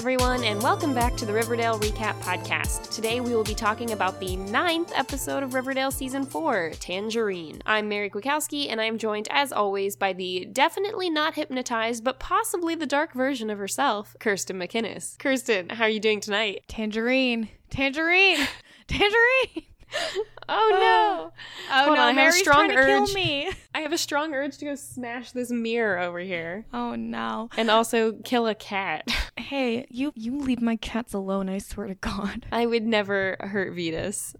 Everyone, and welcome back to the Riverdale Recap Podcast. Today we will be talking about the ninth episode of Riverdale Season 4, Tangerine. I'm Mary Kwiatkowski, and I am joined, as always, by the definitely not hypnotized, but possibly the dark version of herself, Kirsten McInnes. Kirsten, how are you doing tonight? Tangerine. Tangerine. Tangerine. Oh no! Oh Hold no, on, I have a Mary's strong trying to urge. kill me. I have a strong urge to go smash this mirror over here. Oh no. And also kill a cat. Hey, you you leave my cats alone, I swear to God. I would never hurt Vetus.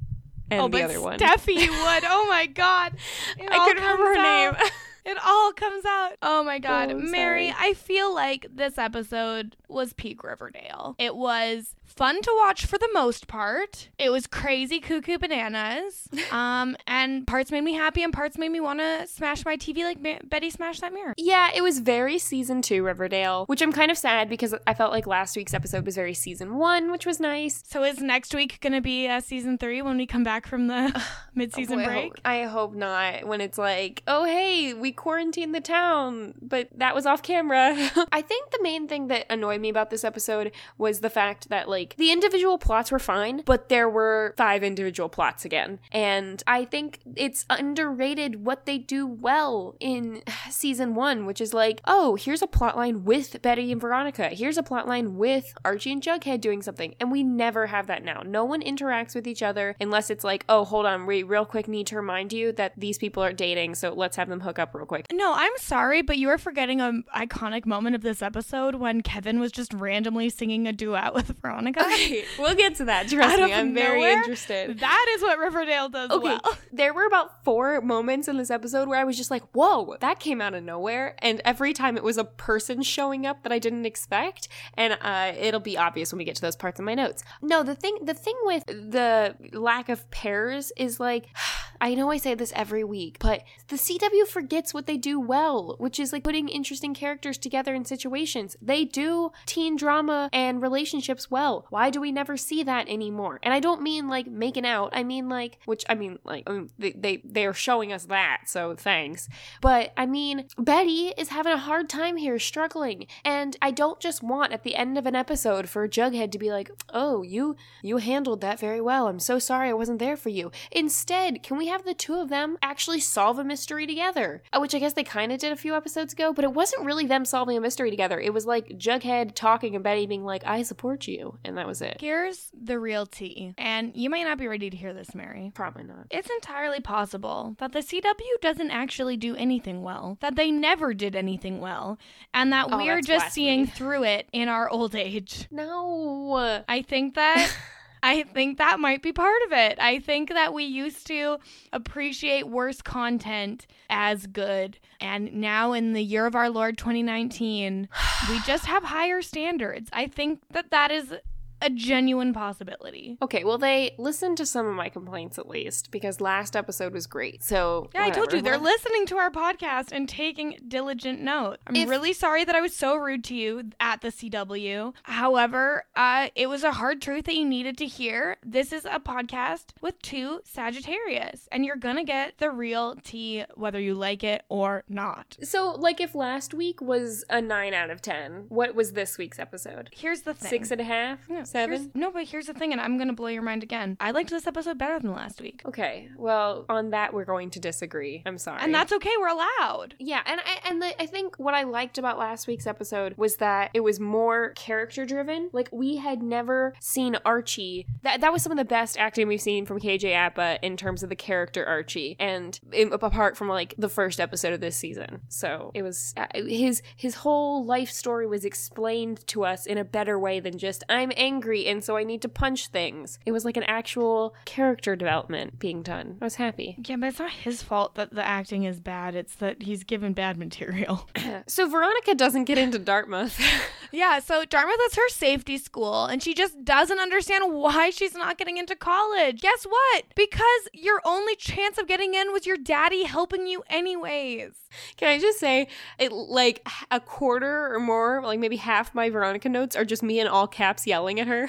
And oh, the but other one. Steffi would. Oh my God. It I couldn't remember her out. name. It all comes out. Oh my God. Oh, Mary, sorry. I feel like this episode was peak Riverdale. It was fun to watch for the most part. It was crazy cuckoo bananas. um, and parts made me happy and parts made me want to smash my TV like Ma- Betty smashed that mirror. Yeah, it was very season two Riverdale, which I'm kind of sad because I felt like last week's episode was very season one, which was nice. So is next week going to be uh, season three when we come back from the mid-season Boy, I break? hope- I hope not. When it's like, oh hey, we quarantined the town, but that was off camera. I think the main thing that annoyed me about this episode was the fact that like the individual plots were fine, but there were five individual plots again, and I think it's underrated what they do well in season one, which is like, oh, here's a plot line with Betty and Veronica. Here's a plot line with Archie and Jughead doing something, and we never have that now. No one interacts with each other unless it's like, oh, hold on, we real quick need to remind you that these people are dating, so let's have them hook up real quick. No, I'm sorry, but you are forgetting an iconic moment of this episode when Kevin was just randomly singing a duet with Veronica. Okay, we'll get to that. Trust me, I'm very nowhere? interested. That is what Riverdale does Okay, well. there were about four moments in this episode where I was just like, whoa, that came out of nowhere. And every time it was a person showing up that I didn't expect. And uh, it'll be obvious when we get to those parts in my notes. No, the thing the thing with the lack of pairs is like I know I say this every week, but the CW forgets what they do well, which is like putting interesting characters together in situations. They do teen drama and relationships well. Why do we never see that anymore? And I don't mean like making out. I mean like, which I mean like, I mean, they they they are showing us that, so thanks. But I mean, Betty is having a hard time here, struggling, and I don't just want at the end of an episode for Jughead to be like, "Oh, you you handled that very well. I'm so sorry I wasn't there for you." Instead, can we have the two of them actually solve a mystery together? Uh, Which I guess they kind of did a few episodes ago, but it wasn't really them solving a mystery together. It was like Jughead talking and Betty being like, "I support you," and that was it. Here's the real tea. And you might not be ready to hear this, Mary. Probably not. It's entirely possible that the CW doesn't actually do anything well, that they never did anything well, and that Oh, we are that's just seeing through it in our old age. No. I think that I think that might be part of it. I think that we used to appreciate worse content as good. And now in the year of our Lord 2019, we just have higher standards. I think that that is a genuine possibility. Okay, well, they listened to some of my complaints at least because last episode was great. So Yeah, I told you they're listening to our podcast and taking diligent note. I'm If- really sorry that I was so rude to you at the CW. However, uh, it was a hard truth that you needed to hear. This is a podcast with two Sagittarius, and you're gonna get the real tea whether you like it or not. So, like, if last week was a nine out of ten, what was this week's episode? Here's the thing. Six and a half, No, seven. here's- No, but here's the thing, and I'm gonna blow your mind again. I liked this episode better than last week, Okay, well, on that we're going to disagree. I'm sorry, and that's okay. We're allowed. Yeah, and I and the, I think what I liked about last week's episode was that it was more character driven. Like we had never seen Archie. That that was some of the best acting we've seen from KJ Apa in terms of the character Archie, and in, apart from like the first episode of this season. So it was uh, his his whole life story was explained to us in a better way than just I'm angry and so I need to punch things. It was like an actual character development being done. I was happy. Yeah, but it's not his fault that the acting is bad. It's that he's given bad material. So Veronica doesn't get into Dartmouth. Yeah, so Dartmouth is her safety school, and she just doesn't understand why she's not getting into college. Guess what? Because your only chance of getting in was your daddy helping you, anyways. Can I just say, it like a quarter or more, like maybe half my Veronica notes are just me in all caps yelling at her her.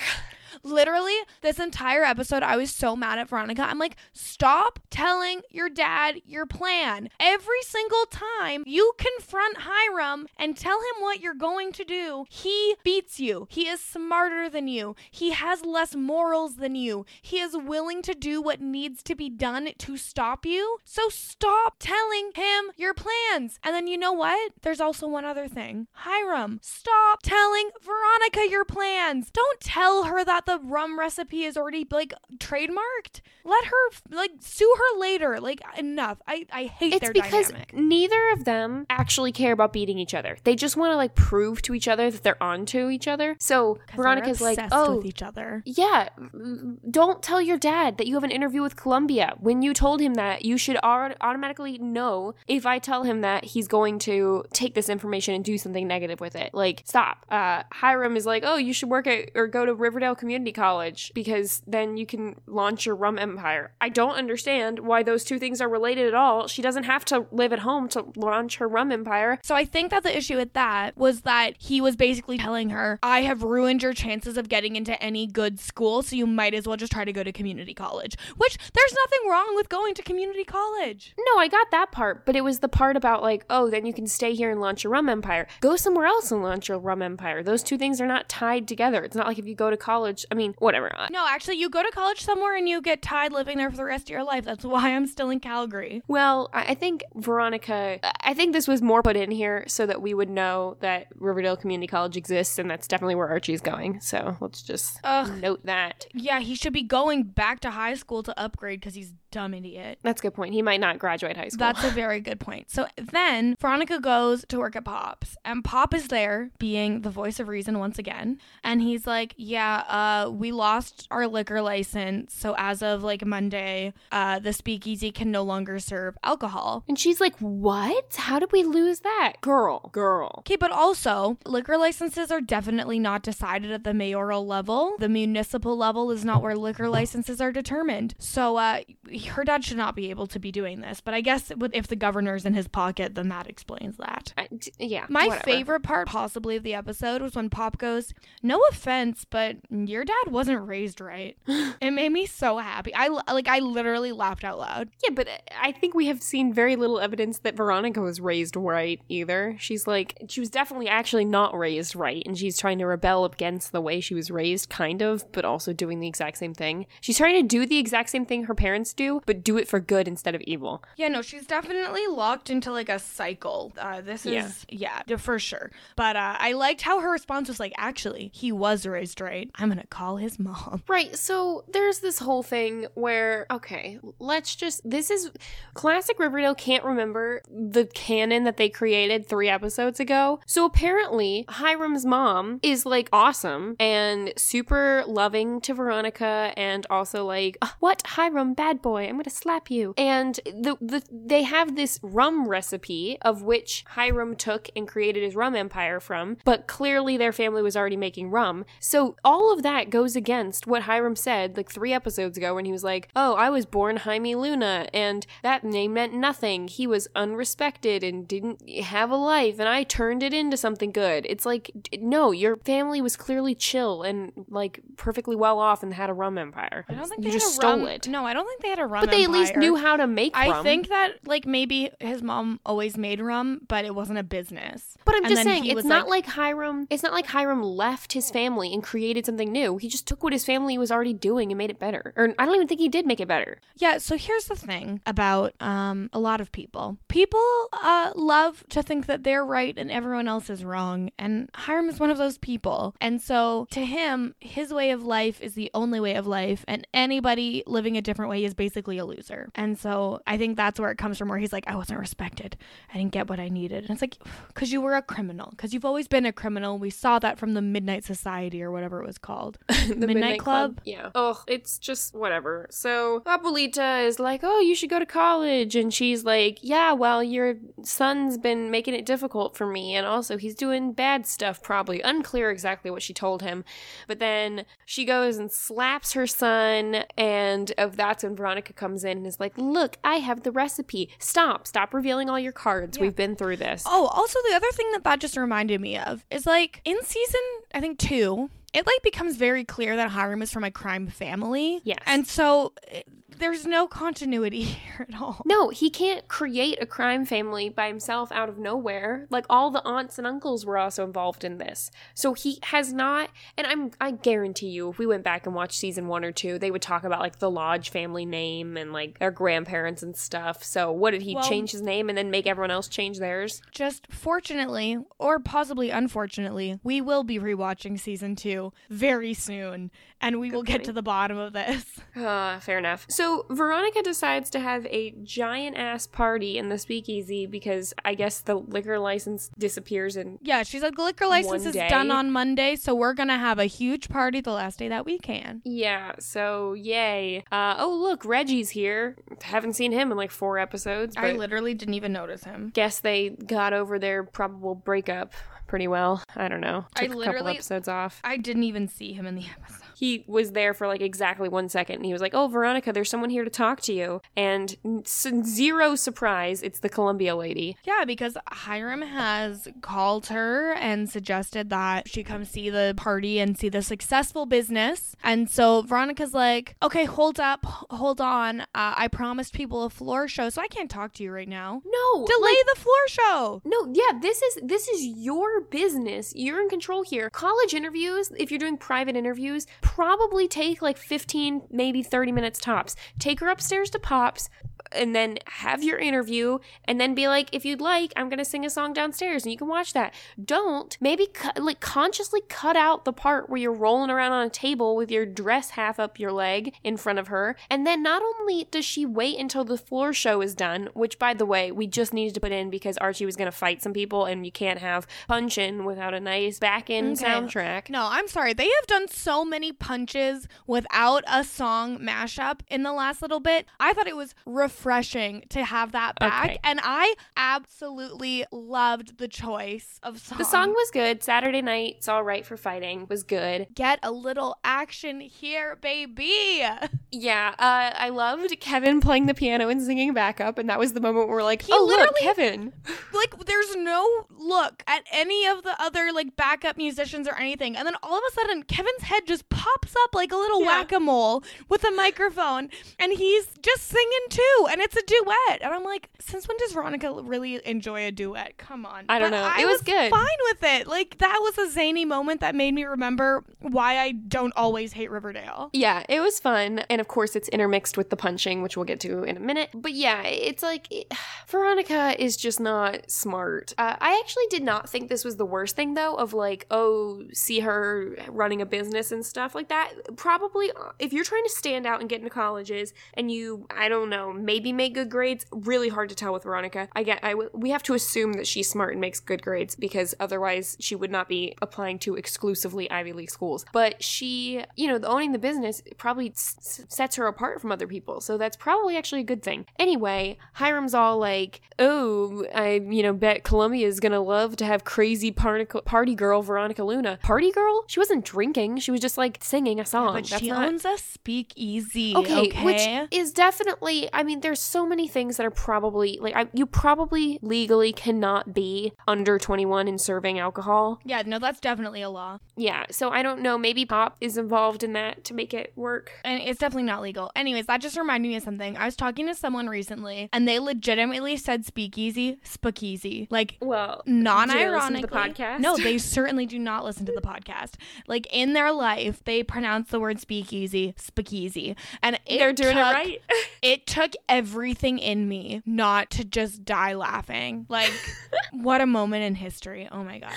Literally, this entire episode, I was so mad at Veronica. I'm like, stop telling your dad your plan. Every single time you confront Hiram and tell him what you're going to do, he beats you. He is smarter than you. He has less morals than you. He is willing to do what needs to be done to stop you. So stop telling him your plans. And then you know what? There's also one other thing. Hiram, stop telling Veronica your plans. Don't tell her that the rum recipe is already like trademarked. Let her like sue her later. Like enough. I I hate It's their because dynamic. neither of them actually care about beating each other. They just want to like prove to each other that they're onto each other. So Veronica's like, "Oh, with each other. yeah, mm, don't tell your dad that you have an interview with Columbia. When you told him that, you should automatically know if I tell him that he's going to take this information and do something negative with it. Like, stop. Uh, Hiram is like, oh, you should work at or go to Riverdale Community College because then you can launch your rum empire. I don't understand why those two things are related at all. She doesn't have to live at home to launch her rum empire. So I think that the issue with that was that he was basically telling her, I have ruined your chances of getting into any good school, so you might as well just try to go to community college. Which there's nothing wrong with going to community college. No, I got that part, but it was the part about like, oh, then you can stay here and launch your rum empire. Go somewhere else and launch your rum empire. Those two things are not tied together. It's not like if you go to college, I mean, whatever. No, actually, you go to college somewhere and you get tied living there for the rest of your life. That's why I'm still in Calgary. Well, I think Veronica, I think this was more put in here so that we would know that Riverdale Community College exists, and that's definitely where Archie's going. So let's just Ugh. note that. Yeah, he should be going back to high school to upgrade because he's dumb idiot. That's a good point. He might not graduate high school. That's a very good point. So then Veronica goes to work at Pop's, and Pop is there being the voice of reason once again. And he's like, Yeah, uh, we lost our liquor license. So as of like Monday, uh, the speakeasy can no longer serve alcohol. and she's like, "What? How did we lose that, girl? Girl." Okay, but also, liquor licenses are definitely not decided at the mayoral level. The municipal level is not where liquor licenses are determined. So, uh, her dad should not be able to be doing this. But I guess if the governor's in his pocket, then that explains that. I- yeah. My whatever. favorite part, possibly, of the episode was when Pop goes, "No offense, but your dad wasn't raised right." it made me so happy. I like, I literally laughed out loud. Yeah, but uh, I think we have seen very little evidence that Veronica was raised right either. She's like, she was definitely actually not raised right, and she's trying to rebel against the way she was raised, kind of, but also doing the exact same thing. She's trying to do the exact same thing her parents do, but do it for good instead of evil. Yeah, no, she's definitely locked into like a cycle. Uh, this is, yeah, yeah, for sure. But uh, I liked how her response was like, actually, he was raised right. I'm going to call his mom. Right, so there's this whole thing where, okay, let's just. This is. Classic Riverdale can't remember the canon that they created three episodes ago. So apparently, Hiram's mom is like awesome and super loving to Veronica and also like, "Ah, what, Hiram, bad boy, I'm gonna slap you. And the, the they have this rum recipe of which Hiram took and created his rum empire from, but clearly their family was already making rum. So all of that goes against what Hiram said like three episodes ago when he was like, Oh, I was born Jaime Luna, and that name meant nothing. He was unrespected and didn't have a life, and I turned it into something good. It's like, no, your family was clearly chill and like perfectly well off and had a rum empire. I don't think you they just had a stole rum- it. No, I don't think they had a rum. But they at least knew how to make rum. I rum. think that like maybe his mom always made rum, but it wasn't a business. But I'm And just saying, it's not like, Hiram. It's not like Hiram left his family and created something new. He just took what his family was already doing and made it better. Or I don't even think he did make it better. Yeah, so here's the thing about um, a lot of people. People uh, love to think that they're right and everyone else is wrong, and Hiram is one of those people. And so to him, his way of life is the only way of life, and anybody living a different way is basically a loser. And so I think that's where it comes from, where he's like, I wasn't respected. I didn't get what I needed. And it's like, because you were a criminal, because you've always been a criminal. We saw that from the Midnight Society or whatever it was called. the Midnight Club? Yeah. Oh, it's just whatever. So Abuelita is like, "Oh, you should go to college," and she's like, "Yeah, well, your son's been making it difficult for me, and also he's doing bad stuff. Probably unclear exactly what she told him, but then she goes and slaps her son, and of that's when Veronica comes in and is like, "Look, I have the recipe. Stop, stop revealing all your cards. Yeah. We've been through this." Oh, also the other thing that that just reminded me of is like in season, I think two, it like becomes very clear that Hiram is from a crime family. Yes. And so it, there's no continuity here at all. No, he can't create a crime family by himself out of nowhere. Like all the aunts and uncles were also involved in this. So he has not and I'm I guarantee you if we went back and watched season 1 or 2, they would talk about like the Lodge family name and like their grandparents and stuff. So what did he Well- change his name and then make everyone else change theirs? Just fortunately, or possibly unfortunately, we will be rewatching season two very soon, and we will get to the bottom of this. Uh, fair enough. So Veronica decides to have a giant ass party in the speakeasy because I guess the liquor license disappears and Yeah, she's like, the liquor license is day. done on Monday, so we're gonna have a huge party the last day that we can. Yeah, so yay. Uh, oh, look, Reggie's here. Haven't seen him in like four episodes, I literally didn't even notice him. guess they got over their probable breakup pretty well. I don't know. I Took a couple literally- episodes off. I didn't even see him in the episode. He was there for like exactly one second and he was like, Oh, Veronica, there's someone here to talk to you. And s- zero surprise, it's the Columbia lady. Yeah, because Hiram has called her and suggested that she come see the party and see the successful business. And so Veronica's like, okay, hold up, hold on. Uh, I promised people a floor show, so I can't talk to you right now. No, Delay like- the floor show. No, yeah, this is this is your business. You're in control here. College interviews, if you're doing private interviews, probably take like 15, maybe 30 minutes tops. Take her upstairs to Pops and then have your interview and then be like if you'd like i'm gonna sing a song downstairs and you can watch that don't maybe cut, like consciously cut out the part where you're rolling around on a table with your dress half up your leg in front of her and then not only does she wait until the floor show is done which by the way we just needed to put in because archie was gonna fight some people and you can't have punch in without a nice back end Okay. soundtrack No, I'm sorry. They have done so many punches without a song mashup in the last little bit. I thought it was refreshing to have that back. Okay. And I absolutely loved the choice of song. the song was good saturday night it's all right for fighting was good Get a little action here, baby. Yeah, uh, I loved Kevin playing the piano and singing backup, and that was the moment where we're like, He "Oh, look, Kevin!" like there's no look at any of the other like backup musicians or anything and then all of a sudden kevin's head just pops up like a little Yeah. whack-a-mole with a microphone and he's just singing too and it's a duet and i'm like since when does veronica really enjoy a duet come on I don't But know. I It was good. fine with it like that was a zany moment that made me remember why i don't always hate riverdale Yeah, it was fun, and of course, it's intermixed with the punching, which we'll get to in a minute. But yeah, it's like it- Veronica is just not smart. Uh, I actually did not think this was the worst thing, though. Of like, oh, see her running a business and stuff like that. Probably, uh, if you're trying to stand out and get into colleges, and you, I don't know, maybe make good grades. Really hard to tell with Veronica. I get, I w- we have to assume that she's smart and makes good grades because otherwise she would not be applying to exclusively Ivy League schools. But she, you know, owning the business probably s- sets her apart from other people. So that's probably actually a good thing. Anyway, Hiram's all like, "Oh, I, you know, bet Columbia is gonna love to have crazy particle- party girl Veronica Luna. Party girl? She wasn't drinking. She was just like singing a song. but That's she not- owns a speakeasy Okay, okay, which is definitely. I mean, there's so many things that are probably like I, you probably legally cannot be under 21 and serving alcohol. yeah no that's definitely a law Yeah, so I don't know. Maybe Pop is involved in that to make it work. and it's definitely not legal. Anyways, that just reminded me of something. I was talking to someone recently, and they legitimately said speakeasy, speakeasy, like Well, non-ironically. the podcast? No, they certainly do not listen to the podcast. Like in their life, they pronounce the word speakeasy, speakeasy, and it they're doing took- it right. It took everything in me not to just die laughing. Like, what a moment in history! Oh my god.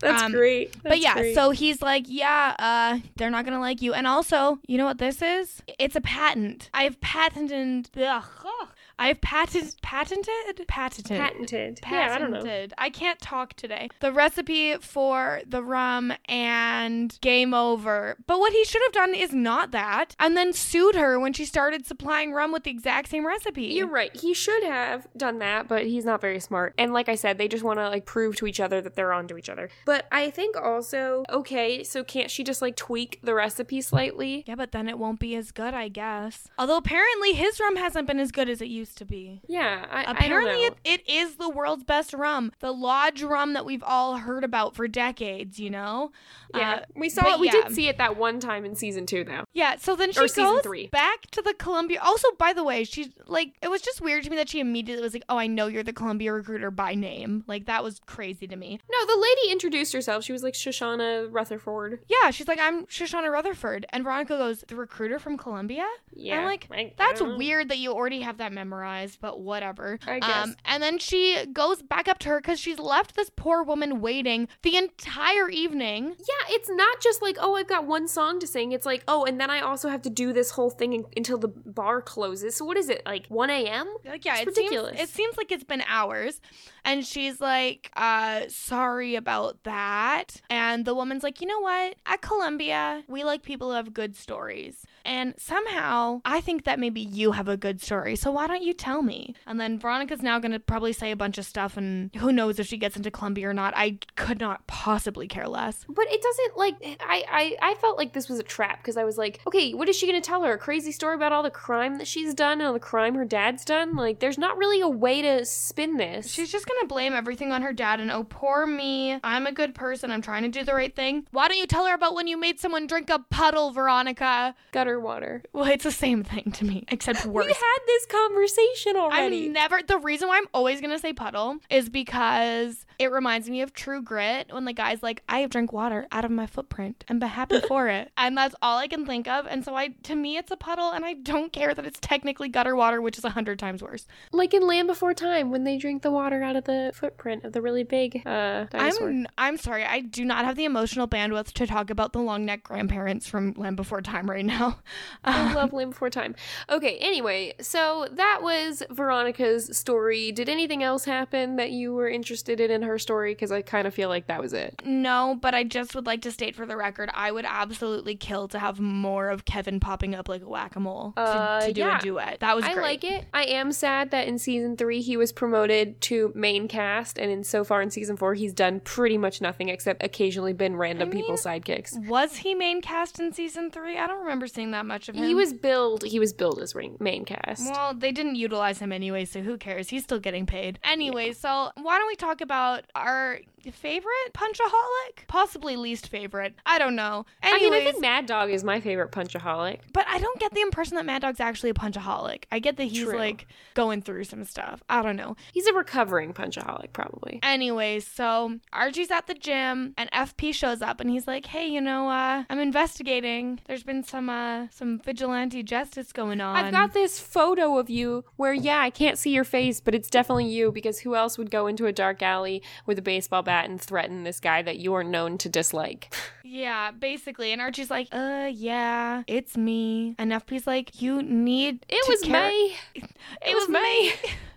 That's Um, great. But yeah, so he's like, yeah, uh, they're not gonna like you. And also, you know what this is? It's a patent. I've patented. Ugh, ugh. I've patent patented patented. patented. Yeah, I don't know. I can't talk today. The recipe for the rum and game over. But what he should have done is not that, and then sued her when she started supplying rum with the exact same recipe. You're right. He should have done that, but he's not very smart. And like I said, they just want to like prove to each other that they're onto each other. But I think also, okay, so can't she just like tweak the recipe slightly? yeah, but then it won't be as good, I guess. Although apparently his rum hasn't been as good as it used used to be. Yeah, I, Apparently, I it, it is the world's best rum, the lodge rum that we've all heard about for decades. You know. yeah, Uh, we saw it. We yeah. did see it that one time in season two, though. Yeah, so then she Or season goes three. back to the Columbia. Also, by the way, she's like, it was just weird to me that she immediately was like, "Oh, I know you're the Columbia recruiter by name." Like that was crazy to me. No, the lady introduced herself. She was like Shoshana Rutherford. Yeah, she's like, "I'm Shoshana Rutherford," and Veronica goes, "The recruiter from Columbia." Yeah, I'm like, That's I don't know. weird that you already have that memorized, but whatever. I guess. Um, and then she goes back up to her because she's left this poor woman waiting the entire evening. Yeah, it's not just like, oh, I've got one song to sing. It's like, oh, and then I also have to do this whole thing in- until the bar closes. So what is it, like 1 a.m.? Like, yeah, It's it ridiculous. seems it seems like it's been hours, and she's like, uh, sorry about that. And the woman's like, you know what? At Columbia, we like people who have good stories, and somehow I think that maybe you have a good story. So why don't you tell me? And then Veronica's now gonna probably say a bunch of stuff, and who knows if she gets into Columbia or not? I could not possibly care less. But it doesn't like I I, I felt like this was a trap because I was like, okay, what is she gonna tell her? A crazy story about all the crime that she's done and all the crime her dad's done? Like, there's not really a way to spin this. She's just gonna blame everything on her dad and oh poor me. I'm a good person. I'm trying to do the right thing. Why don't you tell her about when you made someone drink a puddle, Veronica? gutter water. Well, it's the same thing to me, except worse. We had this conversation already. I'm never the reason why I'm always gonna say puddle is because it reminds me of True Grit when the guy's like, I have drank water out of my footprint and be happy for it, and that's all I can think of. And so I, to me, it's a puddle, and I don't care that it's technically gutter water, which is a hundred times worse. like in Land Before Time when they drink the water out of the footprint of the really big uh, dinosaur. I'm I'm sorry, I do not have the emotional bandwidth to talk about the long neck grandparents from Land Before Time right now. I Um, love Land Before Time. Okay, anyway, so that was Veronica's story. Did anything else happen that you were interested in in her story? Because I kind of feel like that was it. no, but I just would like to state for the record, I would absolutely kill to have more of Kevin popping up like a whack a mole to, Uh, to do yeah. a duet. That was I great. like it. I am sad that in season three he was promoted to main cast, and in so far in season four he's done pretty much nothing except occasionally been random I mean, sidekicks. Was he main cast in season three? I don't remember seeing that much of him. He was billed. He was billed as ring- main cast. Well, they didn't utilize him anyway, so who cares? He's still getting paid. Anyway, so why don't we talk about our favorite punchaholic? Possibly least favorite. I don't know. I mean, I think Mad Dog is my favorite punchaholic. but I don't get the impression that Mad Dog's actually a punchaholic. I get that he's True. like going through some stuff. I don't know. He's a recovering punchaholic, probably. Anyways, so Archie's at the gym and FP shows up and he's like, "Hey, you know, uh, I'm investigating. There's been some uh some vigilante justice going on." I've got this photo of you where, yeah, I can't see your face, but it's definitely you because who else would go into a dark alley with a baseball bat and threaten this guy that you are known to dislike? Yeah, basically. And Archie's like, uh, yeah, it's me. And FP's like, you need. It to was care- May. It, was me.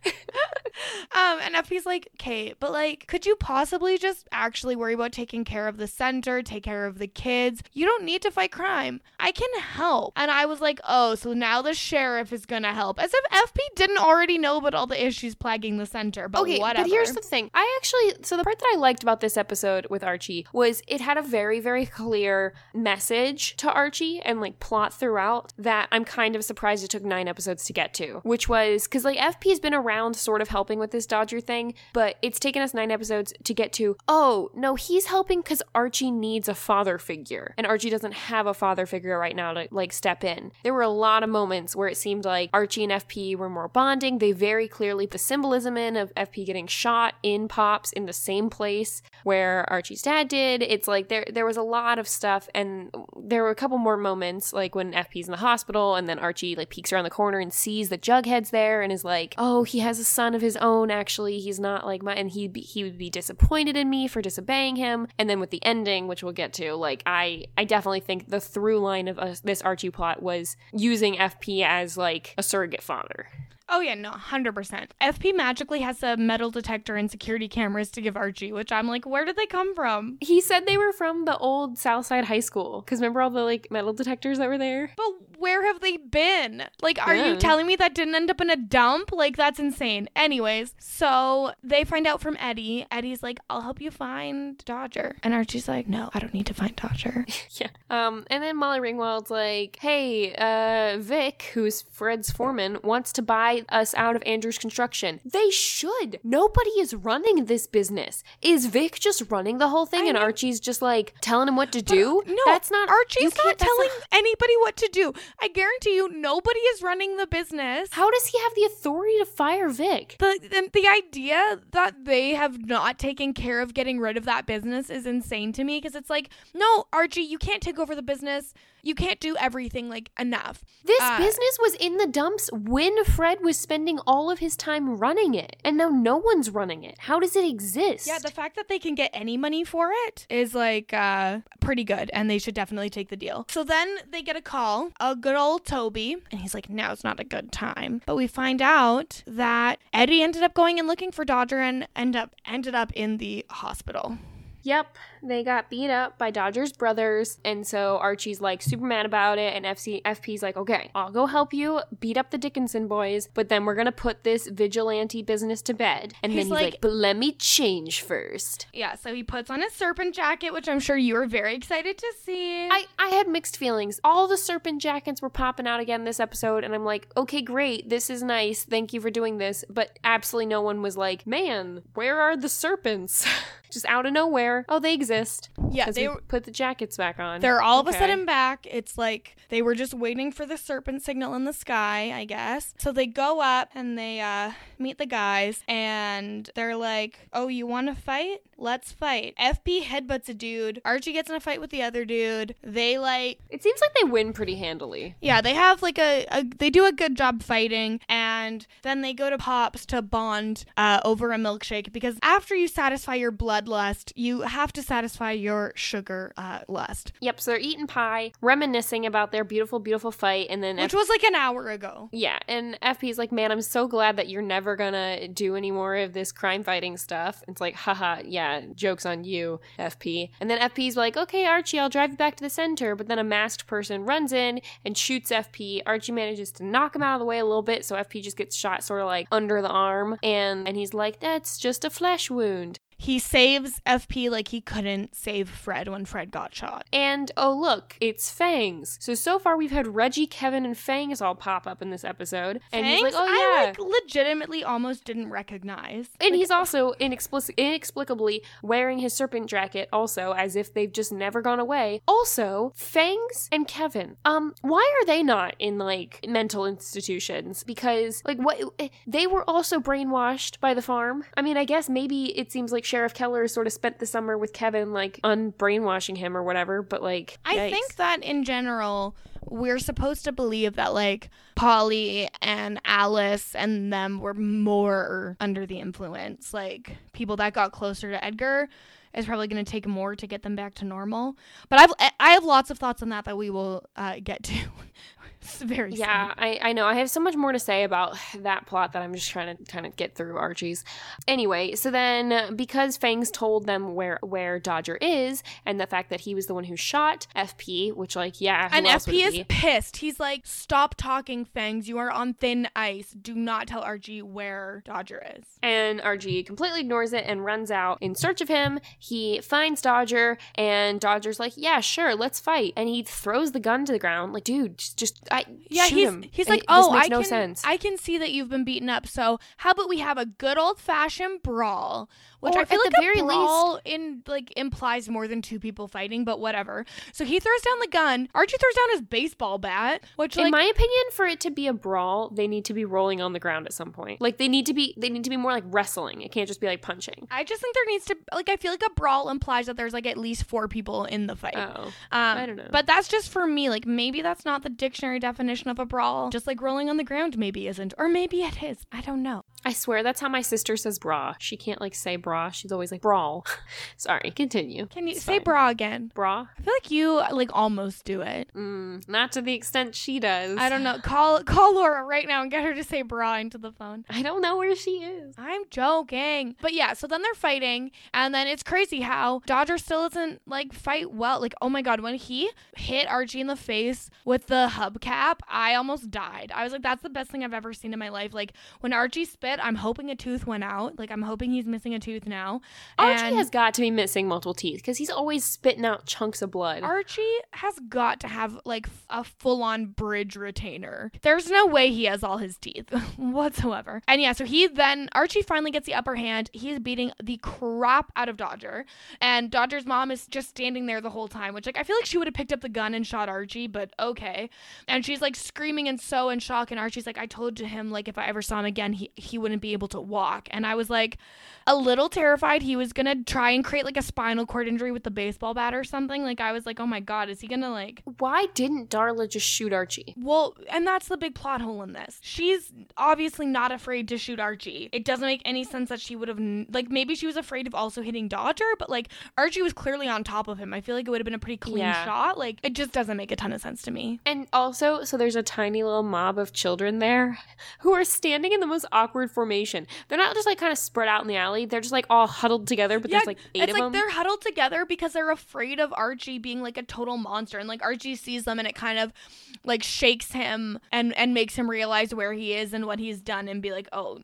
um, and FP's like, okay, but like, could you possibly just actually worry about taking care of the center, take care of the kids? You don't need to fight crime. I can help. And I was like, oh, so now the sheriff is gonna help. As if FP didn't already know about all the issues plaguing the center. But okay, whatever. but here's the thing. I actually, so the part that I liked about this episode with Archie was it had a very, very clear message to Archie and like plot throughout that I'm kind of surprised it took nine episodes to get to, which was because like FP's been around sort of helping with this Dodger thing, but it's taken us nine episodes to get to, oh, no, he's helping because Archie needs a father figure and Archie doesn't have a father figure right now to like step in. There were a lot of moments where it seemed like Archie and FP were more bonding. They very clearly put the symbolism in of FP getting shot in Pops in the same place where Archie's dad did. It's like there there was a lot of stuff and there were a couple more moments like when FP's in the hospital and then Archie like peeks around the corner and sees that Jughead's there and is like, "Oh, he has a son of his own actually. He's not like my and he'd be he would be disappointed in me for disobeying him." And then with the ending, which we'll get to, like I I definitely think the through line of uh, this Archie plot was using FP as like a surrogate father. Oh yeah, no, hundred percent. FP magically has a metal detector and security cameras to give Archie, which I'm like, where did they come from? He said they were from the old Southside High School because remember all the like metal detectors that were there. But where have they been? Like, are Yeah. you telling me that didn't end up in a dump? Like, that's insane. Anyways, so they find out from Eddie. Eddie's like, I'll help you find Dodger. And Archie's like, no, I don't need to find Dodger. Yeah. Um, and then Molly Ringwald's like, hey, uh, Vic, who's Fred's foreman, wants to buy us out of Andrew's construction. They should. Nobody is running this business. Is Vic just running the whole thing I and mean- Archie's just like telling him what to do? No, that's not Archie's not telling anybody what to do. I guarantee you, nobody is running the business. How does he have the authority to fire Vic? the, the the idea that they have not taken care of getting rid of that business is insane to me because it's like no Archie you can't take over the business you can't do everything like enough. This Uh, business was in the dumps when Fred was spending all of his time running it, and now no one's running it. How does it exist? yeah the fact that they can get any money for it is like uh pretty good and they should definitely take the deal. So then they get a call a good old Toby and he's like now's not a good time. But we find out that Eddie ended up going and looking for Dodger and end up ended up in the hospital. Yep, they got beat up by Dodger's brothers, and so Archie's like super mad about it, and FC FP's like, okay, I'll go help you beat up the Dickinson boys, but then we're gonna put this vigilante business to bed. And He's then he's like- like, but let me change first. Yeah, so he puts on his serpent jacket, which I'm sure you were very excited to see. I, I had mixed feelings. All the serpent jackets were popping out again this episode, and I'm like, okay, great, this is nice, thank you for doing this. But absolutely no one was like, man, where are the serpents? Just out of nowhere. Oh, they exist. Yeah, 'Cause they were. put the jackets back on. They're all of a sudden back. It's like they were just waiting for the serpent signal in the sky, I guess. So they go up and they uh, meet the guys, and they're like, "Oh, you want to fight? Let's fight." FP headbutts a dude. Archie gets in a fight with the other dude. They like It seems like they win pretty handily. Yeah, they have like a, a they do a good job fighting, and then they go to Pops to bond uh, over a milkshake because after you satisfy your bloodlust, you have to satisfy your sugar uh, lust, Yep, so they're eating pie, reminiscing about their beautiful, beautiful fight, and then which F- was like an hour ago. yeah, and FP's like, man, I'm so glad that you're never gonna do any more of this crime fighting stuff. It's like, haha, yeah, joke's on you, FP. And then FP's like, okay, Archie, I'll drive you back to the center. But then a masked person runs in and shoots FP. Archie manages to knock him out of the way a little bit, so FP just gets shot sort of like under the arm, and and he's like, that's just a flesh wound. He saves FP like he couldn't save Fred when Fred got shot. And oh, look, it's Fangs. So, so far we've had Reggie, Kevin, and Fangs all pop up in this episode. And he's like, oh, I yeah. like legitimately almost didn't recognize. and Like, he's also inexplic- inexplicably wearing his serpent jacket, also as if they've just never gone away. Also, Fangs and Kevin. Um, why are they not in like mental institutions? Because like what they were also brainwashed by the farm. I mean, I guess maybe it seems like Sheriff Keller sort of spent the summer with Kevin, like unbrainwashing him or whatever. But like, I think that in general, we're supposed to believe that like Polly and Alice and them were more under the influence. Like people that got closer to Edgar is probably going to take more to get them back to normal. But I've I have lots of thoughts on that that we will uh, get to. It's very Yeah, I, I know. I have so much more to say about that plot that I'm just trying to kind of get through Archie's. Anyway, so then because Fangs told them where where Dodger is and the fact that he was the one who shot FP, which like yeah, And FP is pissed. He's like, "Stop talking, Fangs. You are on thin ice. Do not tell Archie where Dodger is." And Archie completely ignores it and runs out in search of him. He finds Dodger, and Dodger's like, "Yeah, sure, let's fight." And he throws the gun to the ground, like, "Dude, just, just I Yeah, he's him." he's eh, like, this oh, I no can sense." I can see that you've been beaten up. So how about we have a good old fashioned brawl, which Or I feel at like the a very brawl in like implies more than two people fighting, but whatever. So he throws down the gun. Archie throws down his baseball bat, which in like my opinion for it to be a brawl they need to be rolling on the ground at some point like they need to be they need to be more like wrestling it can't just be like punching I just think there needs to like I feel like a brawl implies that there's like at least four people in the fight. oh Um, I don't know. But that's just for me. Like maybe that's not the dictionary definition of a brawl. Just like rolling on the ground maybe isn't, or maybe it is. I don't know. I swear that's how my sister says bra. She can't like say bra. She's always like brawl. Sorry, continue. Can you It's say fine. bra again? Bra? I feel like you like almost do it. Mm, not to the extent she does. I don't know. Call call Laura right now and get her to say bra into the phone. I don't know where she is. I'm joking. But yeah, so then they're fighting, and then it's crazy how Dodger still doesn't like fight well. Like, oh my god, when he hit Archie in the face with the hubcap, I almost died. I was like, that's the best thing I've ever seen in my life. Like when Archie spit, I'm hoping a tooth went out. Like I'm hoping he's missing a tooth now. Archie And has got to be missing multiple teeth because he's always spitting out chunks of blood. Archie has got to have like a full on bridge retainer. There's no way he has all his teeth whatsoever. And yeah, so he then, Archie finally gets the upper hand. He's beating the crap out of Dodger. And Dodger's mom is just standing there the whole time, which, like, I feel like she would have picked up the gun and shot Archie, but okay. And she's like screaming and so in shock. And Archie's like, I told him, like, if I ever saw him again, he, he wouldn't be able to walk. And I was like, a little terrified he was gonna try and create like a spinal cord injury with the baseball bat or something. Like I was like, oh my god, is he gonna like? Why didn't Darla just shoot Archie? Well, and that's the big plot hole in this. She's obviously not afraid to shoot Archie. It doesn't make any sense that she would have like maybe she was afraid of also hitting Dodger, but like Archie was clearly on top of him. I feel like it would have been a pretty clean Yeah. shot. Like it just doesn't make a ton of sense to me. And also, so there's a tiny little mob of children there who are standing in the most awkward formation. They're not just like kind of spread out in the alley. They're just like all huddled together, but there's like eight it's of like them. they're huddled together because they're afraid of Archie being like a total monster, and like Archie sees them, and it kind of like shakes him and and makes him realize where he is and what he's done, and be like, oh,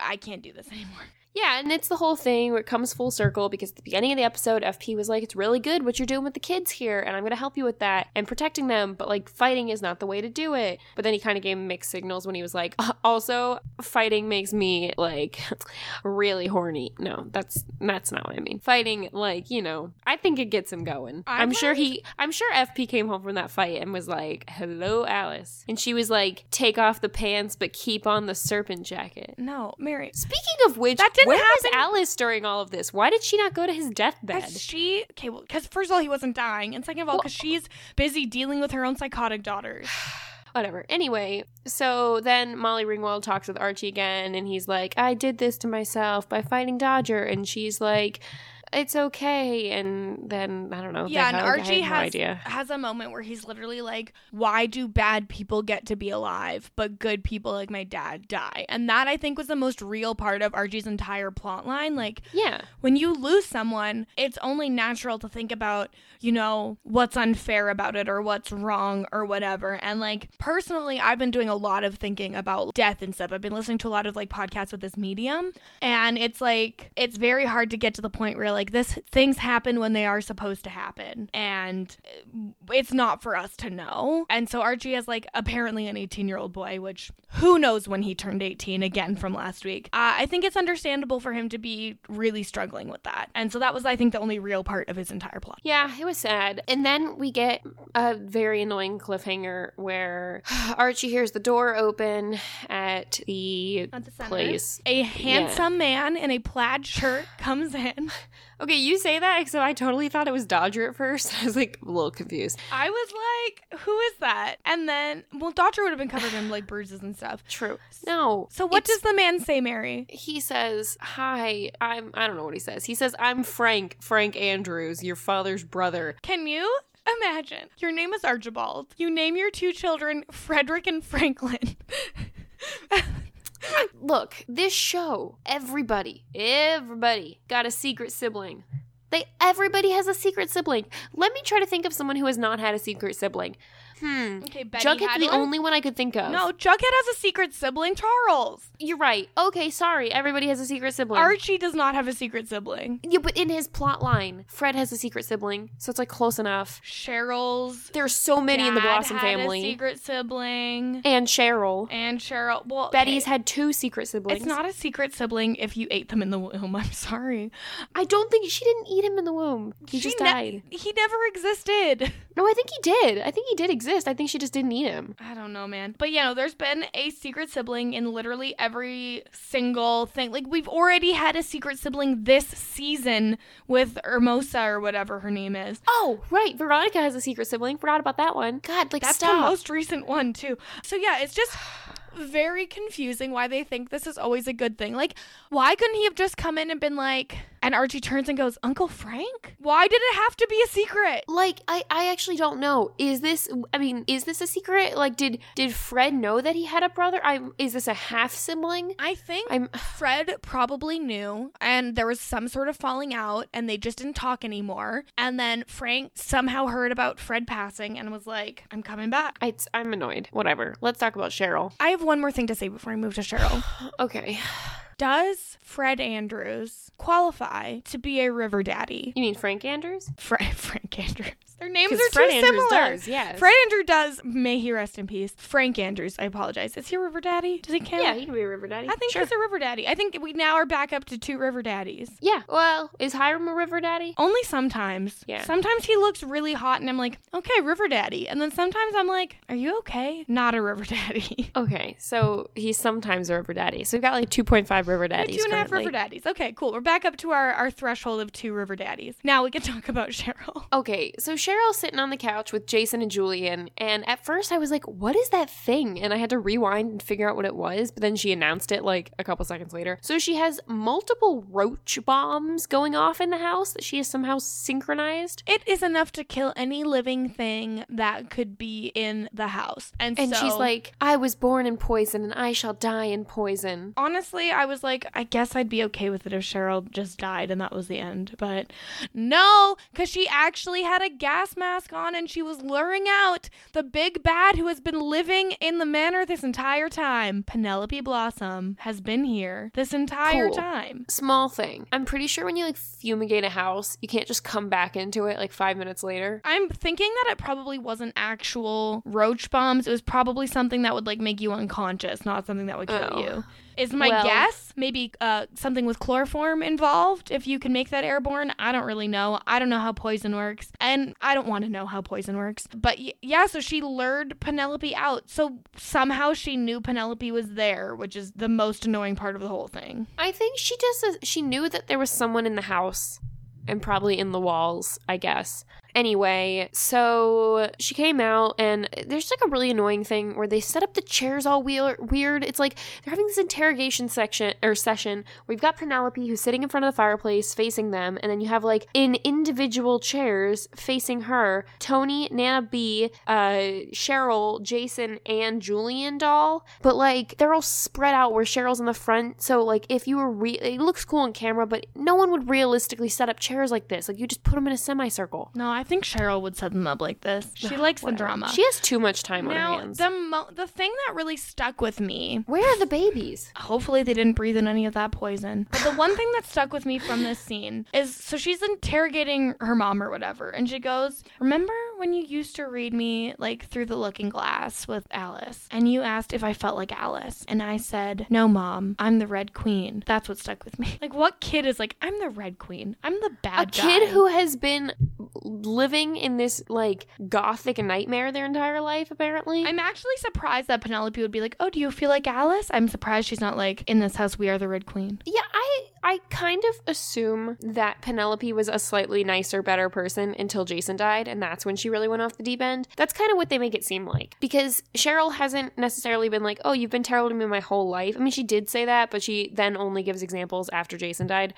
I can't do this anymore. Yeah, and it's the whole thing where it comes full circle because at the beginning of the episode, FP was like, It's really good what you're doing with the kids here, and I'm going to help you with that and protecting them, but like fighting is not the way to do it. But then he kind of gave mixed signals when he was like, "Uh, Also, fighting makes me like really horny. No, that's that's not what I mean. Fighting, like, you know, I think it gets him going. I I'm sure he, I'm sure FP came home from that fight and was like, Hello, Alice. And she was like, Take off the pants, but keep on the serpent jacket. No, Mary. Speaking of which, That didn't where was Alice during all of this? Why did she not go to his deathbed? Because she, okay, well, because first of all, he wasn't dying, and second of all, because she's busy dealing with her own psychotic daughters. Whatever. Anyway, so then Molly Ringwald talks with Archie again, and he's like, I did this to myself by fighting Dodger. And she's like, It's okay. And then, I don't know. yeah, and. Archie have no has idea. has a moment where he's literally like, "Why do bad people get to be alive, but good people like my dad die?" And that I think was the most real part of Archie's entire plot line. Like, Yeah. when you lose someone, it's only natural to think about, you know, what's unfair about it or what's wrong or whatever. And like personally, I've been doing a lot of thinking about death and stuff. I've been listening to a lot of like podcasts with this medium, and it's like it's very hard to get to the point where like this things happen when they are supposed to happen and it's not for us to know. And so Archie has like apparently an 18-year-old boy, which who knows when he turned 18 again from last week. Uh, I think it's understandable for him to be really struggling with that. And so that was, I think, the only real part of his entire plot. Yeah, it was sad. And then we get a very annoying cliffhanger where Archie hears the door open at the At the place. A handsome man in a plaid shirt comes in. Okay, you say that, so I totally thought it was Dodger at first. I was like a little confused. I was like, who is that? And then, well, Dodger would have been covered in like bruises and stuff. True. No. So what does the man say, Mary? he says, "Hi, I'm I don't know what he says. He says, "I'm Frank, Frank Andrews, your father's brother." Can you imagine? Your name is Archibald. You name your two children Frederick and Franklin. Look, this show, everybody, everybody got a secret sibling. They everybody has a secret sibling. Let me try to think of someone who has not had a secret sibling. Hmm. okay, Betty Jughead's the one? only one I could think of. No, Jughead has a secret sibling, Charles. you're right. Okay, sorry. Everybody has a secret sibling. Archie does not have a secret sibling. yeah, but in his plot line, Fred has a secret sibling, so it's like close enough. Cheryl's There's so many in the Blossom had family, A secret sibling. and Cheryl. And Cheryl. Well, Betty's okay, had two secret siblings. It's not a secret sibling if you ate them in the womb. I'm sorry. I don't think she didn't eat him in the womb. He She just ne- died. he never existed. No, I think he did. I think he did exist. I think she just didn't eat him. I don't know, man. But you know, there's been a secret sibling in literally every single thing. Like we've already had a secret sibling this season with Hermosa or whatever her name is. Oh, right. Veronica has a secret sibling. Forgot about that one. God, like That's stop. the most recent one too. So yeah, it's just very confusing why they think this is always a good thing. Like, why couldn't he have just come in and been like, and Archie turns and goes, Uncle Frank? Why did it have to be a secret? Like I, I actually don't know. Is this? I mean, is this a secret? Like, did did Fred know that he had a brother? I'm. Is this a half sibling? I think I'm. Fred probably knew, and there was some sort of falling out, and they just didn't talk anymore. And then Frank somehow heard about Fred passing and was like, I'm coming back. I, I'm annoyed. Whatever. Let's talk about Cheryl. I have one more thing to say before I move to Cheryl. Okay. Does Fred Andrews qualify to be a river daddy? You mean Frank Andrews? Frank Andrews. Their names are Fred too Andrews similar. does, yes. Fred Andrew does. May he rest in peace. Frank Andrews. I apologize. Is he a river daddy? Does he count? Yeah, he can be a river daddy. I think sure. he's a river daddy. I think we now are back up to two river daddies. Yeah. Well, is Hiram a river daddy? Only sometimes. Yeah. Sometimes he looks really hot and I'm like, okay, river daddy. And then sometimes I'm like, are you okay? Not a river daddy. Okay, so he's sometimes a river daddy. So we've got like 2.5 river daddies. two and a half currently. river daddies. Okay, cool. We're back up to our, our threshold of two river daddies. Now we can talk about Cheryl. Okay, so Cheryl's sitting on the couch with Jason and Julian, and at first I was like, what is that thing? And I had to rewind and figure out what it was, but then she announced it like a couple seconds later. So she has multiple roach bombs going off in the house that she has somehow synchronized. It is enough to kill any living thing that could be in the house. And, And so, she's like, I was born in poison and I shall die in poison. honestly, I was like, I guess I'd be okay with it if Cheryl just died and that was the end. But no, because she actually had a gas mask on and she was luring out the big bad who has been living in the manor this entire time. Penelope Blossom has been here this entire Cool. time. Small thing. I'm pretty sure when you like fumigate a house, you can't just come back into it like five minutes later. I'm thinking that it probably wasn't actual roach bombs. It was probably something that would like make you unconscious, not something that would kill Oh. you. Is my Well- guess maybe uh, something with chloroform involved? If you can make that airborne, I don't really know. I don't know how poison works, and I don't want to know how poison works. But y- yeah, so she lured Penelope out. So somehow she knew Penelope was there, which is the most annoying part of the whole thing. I think she just she knew that there was someone in the house and probably in the walls, I guess. Anyway, so she came out and there's like a really annoying thing where they set up the chairs all weir- weird. It's like they're having this interrogation section or session. We've got Penelope who's sitting in front of the fireplace facing them, and then you have like in individual chairs facing her, Tony, Nana B, uh, Cheryl, Jason, and Julian doll. But like they're all spread out where Cheryl's in the front. So like if you were re- it looks cool on camera, but no one would realistically set up chairs like this. Like you just put them in a semicircle. No, I think Cheryl would set them up like this. She likes the drama. She has too much time on her now hands. the mo- the thing that really stuck with me Where are the babies? hopefully they didn't breathe in any of that poison but the one thing that stuck with me from this scene is so she's interrogating her mom or whatever and she goes remember when you used to read me like through the looking glass with alice and you asked if i felt like alice and i said no mom i'm the red queen that's what stuck with me like what kid is like i'm the red queen i'm the bad a kid who has been living in this like gothic nightmare their entire life apparently I'm actually surprised that Penelope would be like, "Oh, do you feel like Alice?" I'm surprised she's not like, "In this house, we are the Red Queen." yeah i i kind of assume that penelope was a slightly nicer better person until jason died and that's when she really went off the deep end that's kind of what they make it seem like because cheryl hasn't necessarily been like oh you've been terrible to me my whole life i mean she did say that but she then only gives examples after jason died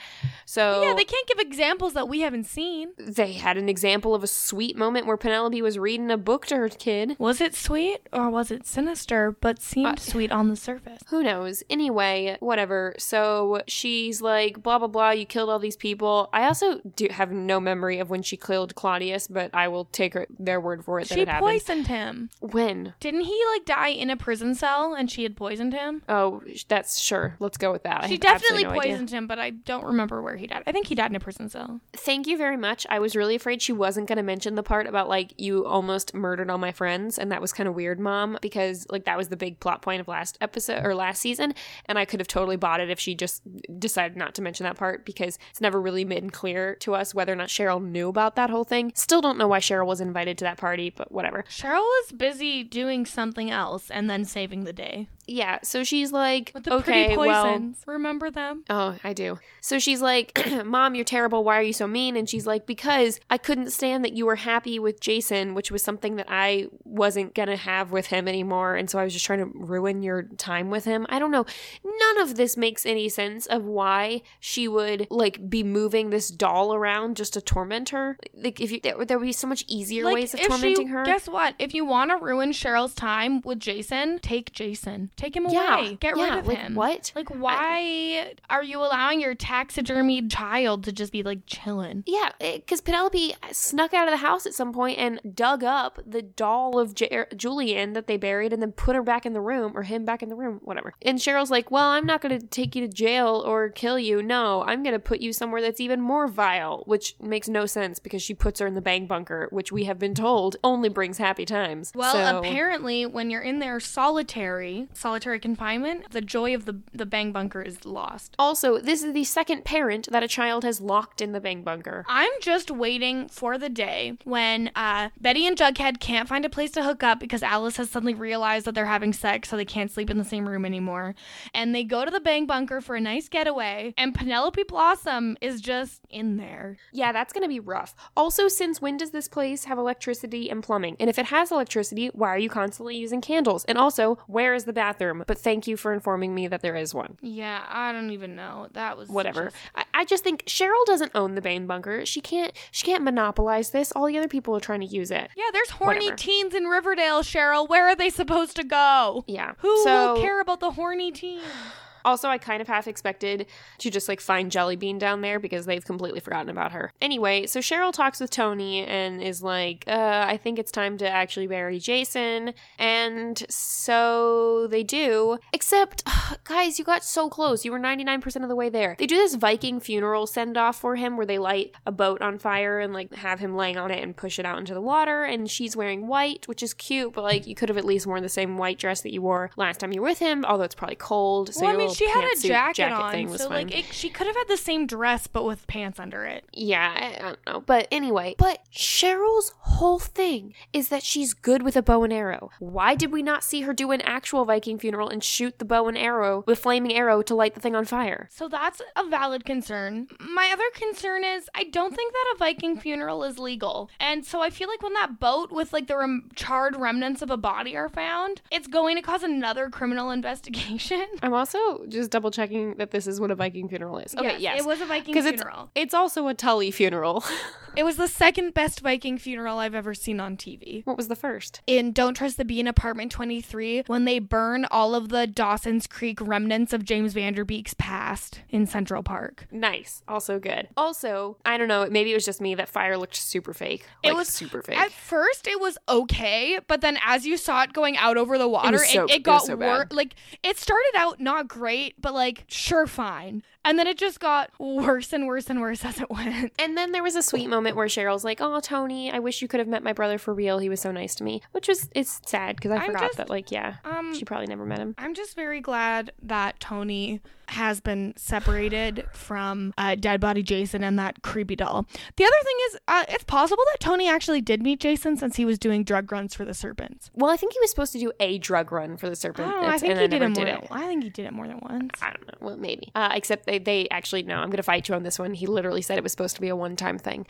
so Yeah, they can't give examples that we haven't seen. they had an example of a sweet moment where penelope was reading a book to her kid Was it sweet or was it sinister, but seemed Uh, sweet on the surface? Who knows? Anyway, whatever. So she's like, blah, blah, blah, you killed all these people. I also do have no memory of when she killed Claudius, but I will take her, their word for it that She it happened. poisoned him. When? Didn't he like die in a prison cell and she had poisoned him? Oh, that's sure. Let's go with that. She definitely no idea. poisoned him, but I don't remember where he died. I think he died in a prison cell. Thank you very much. I was really afraid she wasn't going to mention the part about like you almost murdered all my friends, and that was kind of weird, Mom, because like that was the big plot point of last episode or last season, and I could have totally bought it if she just decided not to mention that part because it's never really made clear to us whether or not Cheryl knew about that whole thing. Still don't know why Cheryl was invited to that party, but whatever. Cheryl was busy doing something else and then saving the day. Yeah, so she's like, With the okay, pretty well. Remember them? Oh, I do. So she's like, Mom, you're terrible. Why are you so mean? And she's like, Because I couldn't stand that you were happy with Jason, which was something that I wasn't going to have with him anymore. And so I was just trying to ruin your time with him. I don't know. None of this makes any sense of why she would like be moving this doll around just to torment her. Like, if you, there, there would be so much easier Like, ways of tormenting she, her. Guess what? If you want to ruin Cheryl's time with Jason, take Jason. Take him yeah. away. Get yeah, rid of like, him. What? Like, why are you allowing your taxidermied child to just be like chilling? Yeah, eh, because Penelope snuck out of the house at some point and dug up the doll of J- er, Julian that they buried and then put her back in the room or him back in the room, whatever. And Cheryl's like, Well, I'm not going to take you to jail or kill you. No, I'm going to put you somewhere that's even more vile, which makes no sense because she puts her in the bang bunker, which we have been told only brings happy times. Well, So- apparently, when you're in there solitary, solitary confinement, the joy of the the bang bunker is lost. Also, this is the second parent that a child has locked in the bang bunker. I'm just waiting for the day when uh, Betty and Jughead can't find a place to hook up because Alice has suddenly realized that they're having sex, so they can't sleep in the same room anymore. And they go to the bang bunker for a nice getaway, and Penelope Blossom is just in there. Yeah, that's going to be rough. Also, since when does this place have electricity and plumbing? And if it has electricity, why are you constantly using candles? And also, where is the bathroom? But thank you for informing me that there is one. Yeah, I don't even know. That was Whatever. just- I, I just think Cheryl doesn't own the bang bunker. She can't. She can't monopolize this. All the other people are trying to use it. Yeah, there's horny Whatever. teens in Riverdale, Cheryl. Where are they supposed to go? Yeah. Who so, will care about the horny teens? Also, I kind of half expected to just like find Jellybean down there because they've completely forgotten about her. Anyway, so Cheryl talks with Tony and is like, uh, I think it's time to actually bury Jason. And so they do. Except, guys, you got so close. You were 99% of the way there. They do this Viking funeral send off for him where they light a boat on fire and like have him laying on it and push it out into the water. And she's wearing white, which is cute, but like you could have at least worn the same white dress that you wore last time you were with him, although it's probably cold. So well, I your mean, she had a pantsuit jacket, on, thing was so like it, she could have had the same dress but with pants under it. Yeah, I, I don't know. But anyway, but Cheryl's whole thing is that she's good with a bow and arrow. Why did we not see her do an actual Viking funeral and shoot the bow and arrow with flaming arrow to light the thing on fire? So that's a valid concern. My other concern is I don't think that a Viking funeral is legal. And so I feel like when that boat with like the rem- charred remnants of a body are found, it's going to cause another criminal investigation. I'm also just double checking that this is what a Viking funeral is. Okay, yes. It was a Viking funeral. It's also a Tully funeral. It was the second best Viking funeral I've ever seen on TV. what was the first? In Don't Trust the Bee in Apartment 23, when they burn all of the Dawson's Creek remnants of James Van Der Beek's past in Central Park. Nice. Also good. Also, I don't know, maybe it was just me that fire looked super fake. It was- super fake. At first, it was okay, but then as you saw it going out over the water, so- it, it it got so worse. Like it started out not great, but like sure fine, and then it just got worse and worse and worse as it went. And then there was a sweet moment where Cheryl's like, "Oh, Tony, I wish you could have met my brother for real. He was so nice to me." Which was it's sad because I I'm forgot just- that like yeah, Um, she probably never met him. I'm just very glad that Tony has been separated from uh, Dead Body Jason and that creepy doll. The other thing is, uh, it's possible that Tony actually did meet Jason since he was doing drug runs for the Serpents. Well, I think he was supposed to do a drug run for the serpent. Oh, I think then he did it more. did Than, I think he did it more than once. I don't know. Well, maybe. Uh, except they, they actually no. I'm gonna fight you on this one. He literally said it was supposed to be a one time thing.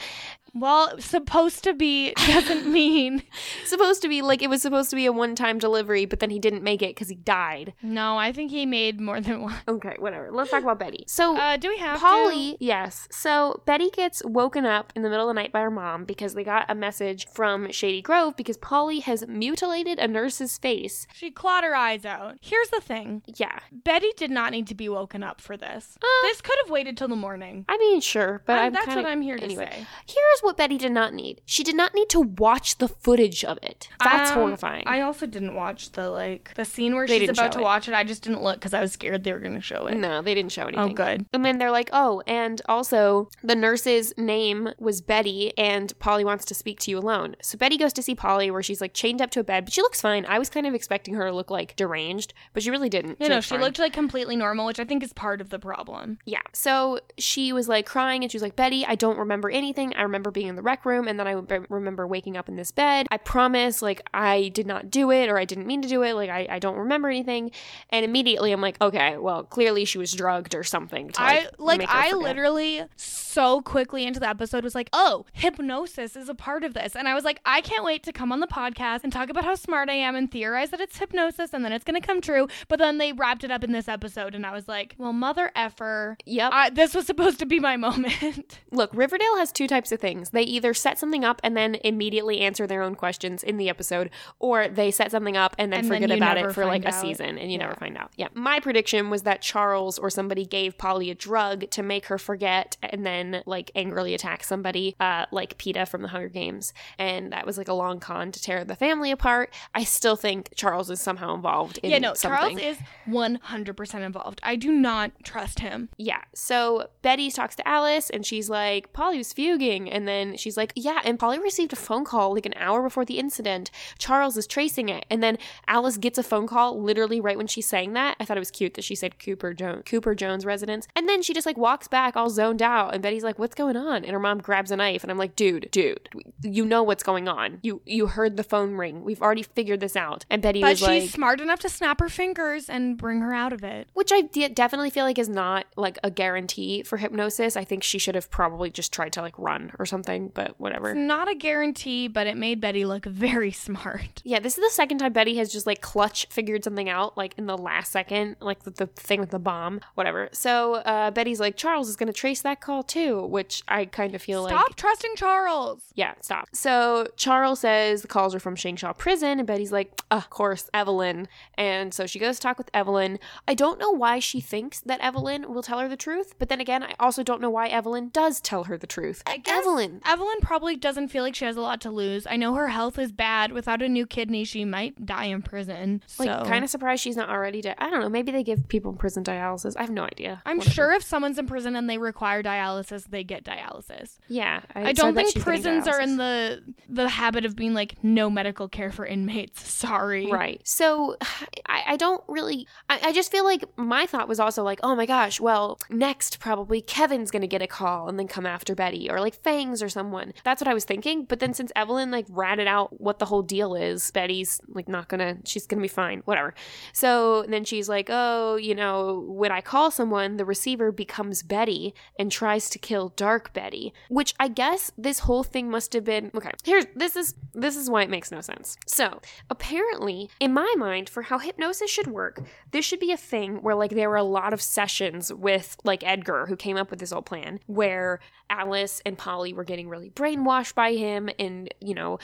Well, supposed to be doesn't mean. Supposed to be like it was supposed to be a one time delivery, but then he didn't make it because he died. No, I think he made more than one. Okay, whatever. Let's talk about Betty. So Uh, do we have Polly, yes. So Betty gets woken up in the middle of the night by her mom because they got a message from Shady Grove because Polly has mutilated a nurse's face. She clawed her eyes out. Here's the thing: Yeah. Betty did not need to be woken up for this. Uh, this could have waited till the morning. I mean, sure, but I'm- that's kinda, what I'm here to anyway. say. Here's what Betty did not need. She did not need to watch the footage of it. That's Um, horrifying. I also didn't watch the like the scene where They she's about to it. watch it. I just didn't look because I was scared they were going to show it. no, they didn't show anything. Oh, good. And then they're like, oh, and also the nurse's name was Betty, and Polly wants to speak to you alone. So Betty goes to see Polly, where she's like chained up to a bed, but she looks fine. I was kind of expecting her to look like deranged, but she really didn't. You She know, she fine. looked like completely normal, which I think is part of the problem. Yeah. So she was like crying and she was like, Betty, I don't remember anything. I remember being in the rec room and then I remember waking up in this bed. I promise, like, I did not do it or I didn't mean to do it. Like, I, I don't remember anything. And immediately I'm like, okay, well, clearly she was drugged or something. To, like, I like I forget. literally so quickly into the episode was like, "Oh, hypnosis is a part of this." And I was like, "I can't wait to come on the podcast and talk about how smart I am and theorize that it's hypnosis and then it's going to come true." But then they wrapped it up in this episode and I was like, "Well, mother effer. Yep. I, this was supposed to be my moment." Look, Riverdale has two types of things. They either set something up and then immediately answer their own questions in the episode, or they set something up and then And forget you about it for like find a season and you never find out. Yeah. My prediction was that Charles or somebody gave Polly a drug to make her forget and then like angrily attack somebody, uh, like Peeta from the Hunger Games. And that was like a long con to tear the family apart. I still think Charles is somehow involved in yeah, no, something. Charles is 100% involved. I do not trust him. Yeah. So Betty talks to Alice and she's like, Polly was fuging. And then she's like, Yeah, and Polly received a phone call like an hour before the incident. Charles is tracing it. And then Alice gets a phone call literally right when she's saying that. I thought it was cute that she said Cooper Jones Cooper Jones residence. And then she just like walks back all zoned out and Betty's like, What's going on? And her mom grabs a knife and I'm like, dude, dude, you know what's going on. You you heard the phone ring. We've already figured this out. And Betty But was she's smart enough to snap her fingers and bring her out of it. which I de- definitely feel like is not like a guarantee for hypnosis. I think she should have probably just tried to like run or something, but whatever. It's not a guarantee, but it made Betty look very smart. Yeah, this is the second time Betty has just like clutch figured something out, like in the last second, like the, the thing with the bomb, whatever. So uh, Betty's like, Charles is going to trace that call too, which I kind of feel Stop like. Stop trusting Charles. Yeah, stop. So Charles says the calls are from Shankshaw Prison, and Betty's like, of course, Evelyn. And so she goes to talk with Evelyn. I don't know why she thinks that Evelyn will tell her the truth, but then again, I also don't know why Evelyn does tell her the truth. I guess Evelyn. Evelyn probably doesn't feel like she has a lot to lose. I know her health is bad. Without a new kidney, she might die in prison. So Like, kind of surprised she's not already dead. I don't know. Maybe they give people in prison dialysis. I have no idea. I'm Whatever. sure if someone's in prison and they require dialysis, they get dialysis. Yeah. I, don't said think prisons are in the the habit of being like no medical care for inmates. Sorry. Right. So I, I don't really, I, I just feel like my thought was also like, oh my gosh, well, next probably Kevin's to get a call and then come after Betty or like Fangs or someone. That's what I was thinking. But then since Evelyn like ratted out what the whole deal is, Betty's like not to, she's to be fine, whatever. So then she's like, oh, you know, when I call someone, the receiver becomes Betty and tries to kill Dark Betty, which I guess this whole thing must have been, okay, here's, this is, this is why it makes no sense. So apparently, in my mind, for how hypnosis should work, this should be a thing where like there were a lot of sessions with like Edgar, who came up with this whole plan, where Alice and Polly were getting really brainwashed by him and, you know,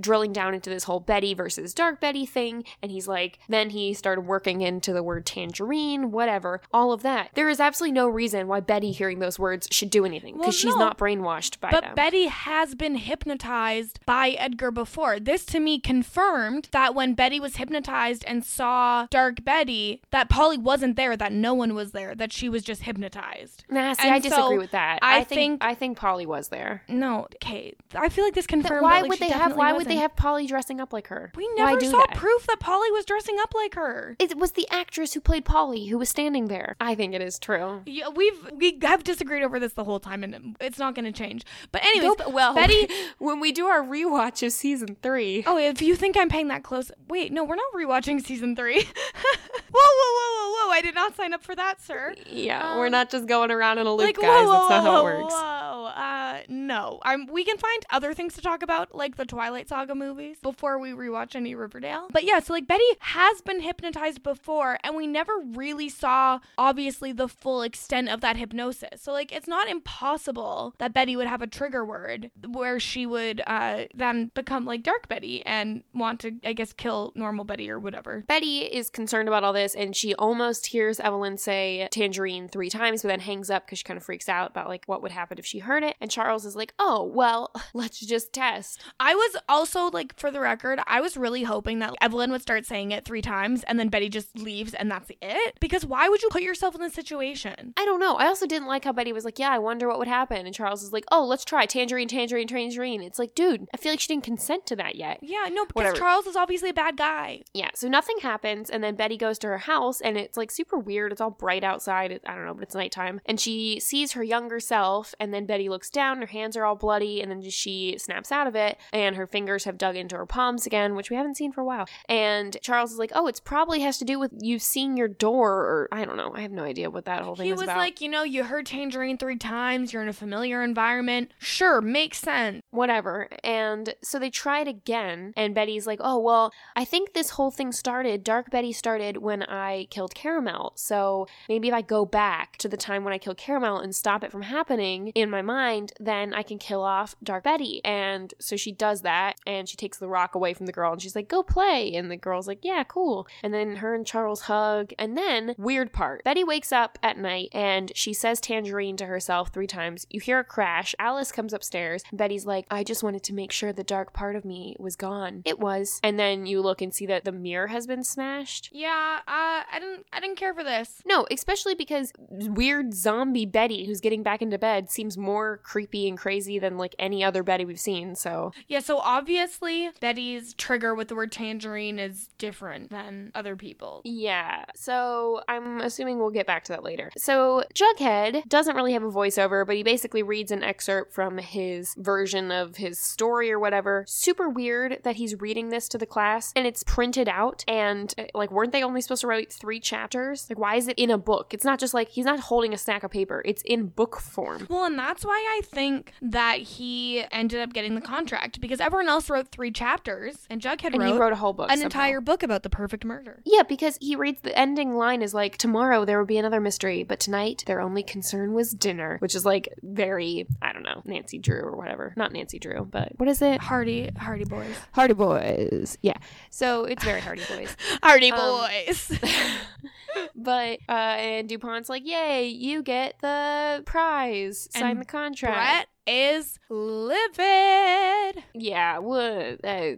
drilling down into this whole Betty versus Dark Betty thing. And he's like, then he started working into the word tangerine, whatever, all of that. There is absolutely no reason why Betty hearing those words should do anything because Well, she's no. not brainwashed by But them. Betty has been hypnotized by Edgar before. This to me confirmed that when Betty was hypnotized and saw Dark Betty, that Polly wasn't there, that no one was there, that she was just hypnotized. Nah, see, And I disagree so with that. I I, think, think- I think Polly was there. No, okay. I feel like this confirmed. why that, like, would they have? Why would they have Polly dressing up like her? We never saw that? proof that Polly was dressing up like her. It was the actress who played Polly who was standing there. I think it is true. Yeah, we've we have disagreed over this the whole time, and it's not going to change. But anyways, Go well, Betty. when we do our rewatch of season three, Oh, if you think I'm paying that close, wait, no, we're not rewatching season three. whoa, whoa, whoa, whoa, whoa! I did not sign up for that, sir. Yeah, um, we're not just going around in a loop, like, guys. whoa, whoa, That's not how it works. Whoa, uh, no. I'm. We can find other things to talk about, like the Twilight Saga movies, before we rewatch any Riverdale. But yeah, so like Betty has been hypnotized before, and we never really saw, obviously, the full extent of that hypnosis. So like, it's not impossible that Betty would have a trigger word where she would uh then become like Dark Betty and want to, I guess, kill normal Betty or whatever. Betty is concerned about all this, and she almost hears Evelyn say tangerine three times, but then hangs up because she kind of freaks out about like what would happen if she heard it. And Charles is like, "Oh, well, let's just test." I was also like, for the record, I was really hoping that Evelyn would start saying it three times and then Betty just leaves and that's it. Because why would you put yourself in this situation? I don't know. I also didn't like how Betty was like, "Yeah, I wonder what would happen," and Charles is like, "Oh, let's try tangerine, tangerine, tangerine." It's like, dude, I feel like she didn't consent to that yet. Yeah, no, because Whatever. Charles is obviously a bad guy. Yeah, so nothing happens, and then Betty goes to her house, and it's like super weird. It's all bright outside. It, I don't know, but it's nighttime. And she sees her younger self, and then Betty looks down. Her hands are all bloody, and then she snaps out of it, and her fingers have dug into her palms again, which we haven't seen for a while. And Charles is like, "Oh, it's probably has to do with you seeing your door, or I don't know. I have no idea what that whole thing he was about." like, you know, you heard Tangerine three times, you're in a familiar environment. Sure, makes sense. whatever. And so they try it again, and Betty's like, "Oh well, I think this whole thing started. Dark Betty started when I killed Caramel. So maybe if I go back to the time when I killed Caramel and stop it from happening in my mind, then I can kill off Dark Betty." And so she does that, and she takes the rock away from the girl, and she's like, "Go play." And the girl's like, "Yeah, cool." And then her and Charles hug, and then weird part. Betty wakes up at night and she says tangerine to herself three times. You hear a crash. Alice comes upstairs. Betty's like, I just wanted to make sure the dark part of me was gone. It was. And then you look and see that the mirror has been smashed. Yeah, uh, I didn't, I didn't care for this. No, especially because weird zombie Betty who's getting back into bed seems more creepy and crazy than like any other Betty we've seen. So, Yeah, so obviously Betty's trigger with the word tangerine is different than other people. yeah. So, I'm assuming we'll get back to that later. So, Jughead doesn't really have a voiceover, but he basically reads an excerpt from his version of his story or whatever. Super weird that he's reading this to the class and it's printed out. And, uh, like, weren't they only supposed to write three chapters? Like, why is it in a book? It's not just like he's not holding a stack of paper, it's in book form. Well, and that's why I think that he ended up getting the contract because everyone else wrote three chapters and Jughead And wrote, wrote a whole book. an somehow. entire book about the perfect murder. Yeah, because he reads the ending line is like, tomorrow there will be another mystery, but tonight their only concern was dinner, which is like very, I don't know, Nancy Drew or whatever. Not Nancy Drew, but what is it? Hardy, Hardy Boys. Hardy Boys. Yeah. So it's very Hardy Boys. Hardy Um, Boys. but, uh, and DuPont's like, yay, you get the prize. Sign And the contract. Brett is livid. Yeah, what? Uh,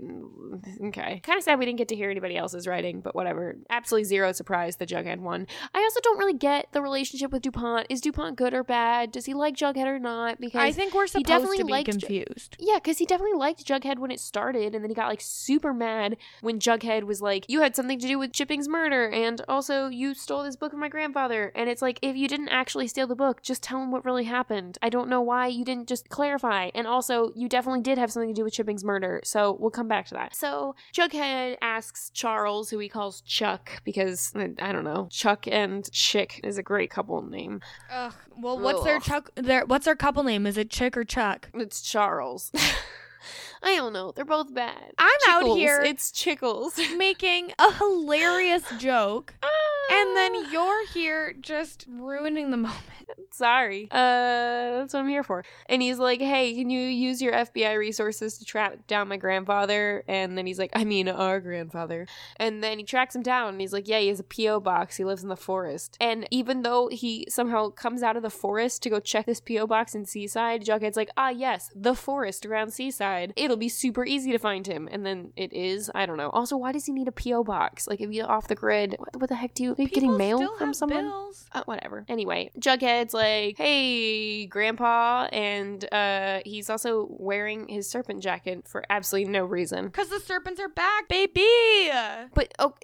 okay. Kind of sad we didn't get to hear anybody else's writing, but whatever. Absolutely zero surprise the Jughead won. I also don't really get the relationship with DuPont. Is DuPont good or bad? Does he like Jughead or not? Because I think we're supposed definitely to be liked confused. yeah, because he definitely liked Jughead when it started, and then he got like super mad when Jughead was like, "You had something to do with Chipping's murder, and also you stole this book from my grandfather." And it's like, if you didn't actually steal the book, just tell him what really happened. I don't know why you didn't just clarify. And also, you definitely did have something to do with Chipping's murder, so we'll come back to that. So Jughead asks Charles, who he calls Chuck, because uh, I don't know, Chuck and Chick is a great couple name. Ugh. Well, what's their Chuck? Their what's their couple name? Is it Chick or Chuck? It's Charles. I don't know. They're both bad. I'm out here- It's Chickles. Making a hilarious joke, and then you're here just ruining the moment. Sorry. Uh, that's what I'm here for. And he's like, "Hey, can you use your FBI resources to track down my grandfather?" And then he's like, "I mean, our grandfather." And then he tracks him down, and he's like, "Yeah, he has a PO box. He lives in the forest." And even though he somehow comes out of the forest to go check this PO box in Seaside, Jughead's like, "Ah, yes, the forest around Seaside. It'll be super easy to find him." And then it is. I don't know. Also, why does he need a PO box? Like, if you're off the grid, what, what the heck do you? Are you getting mail from someone? uh, whatever. Anyway, Jughead's like, "Hey, Grandpa," and uh, he's also wearing his serpent jacket for absolutely no reason. Cause the serpents are back, baby. But oh,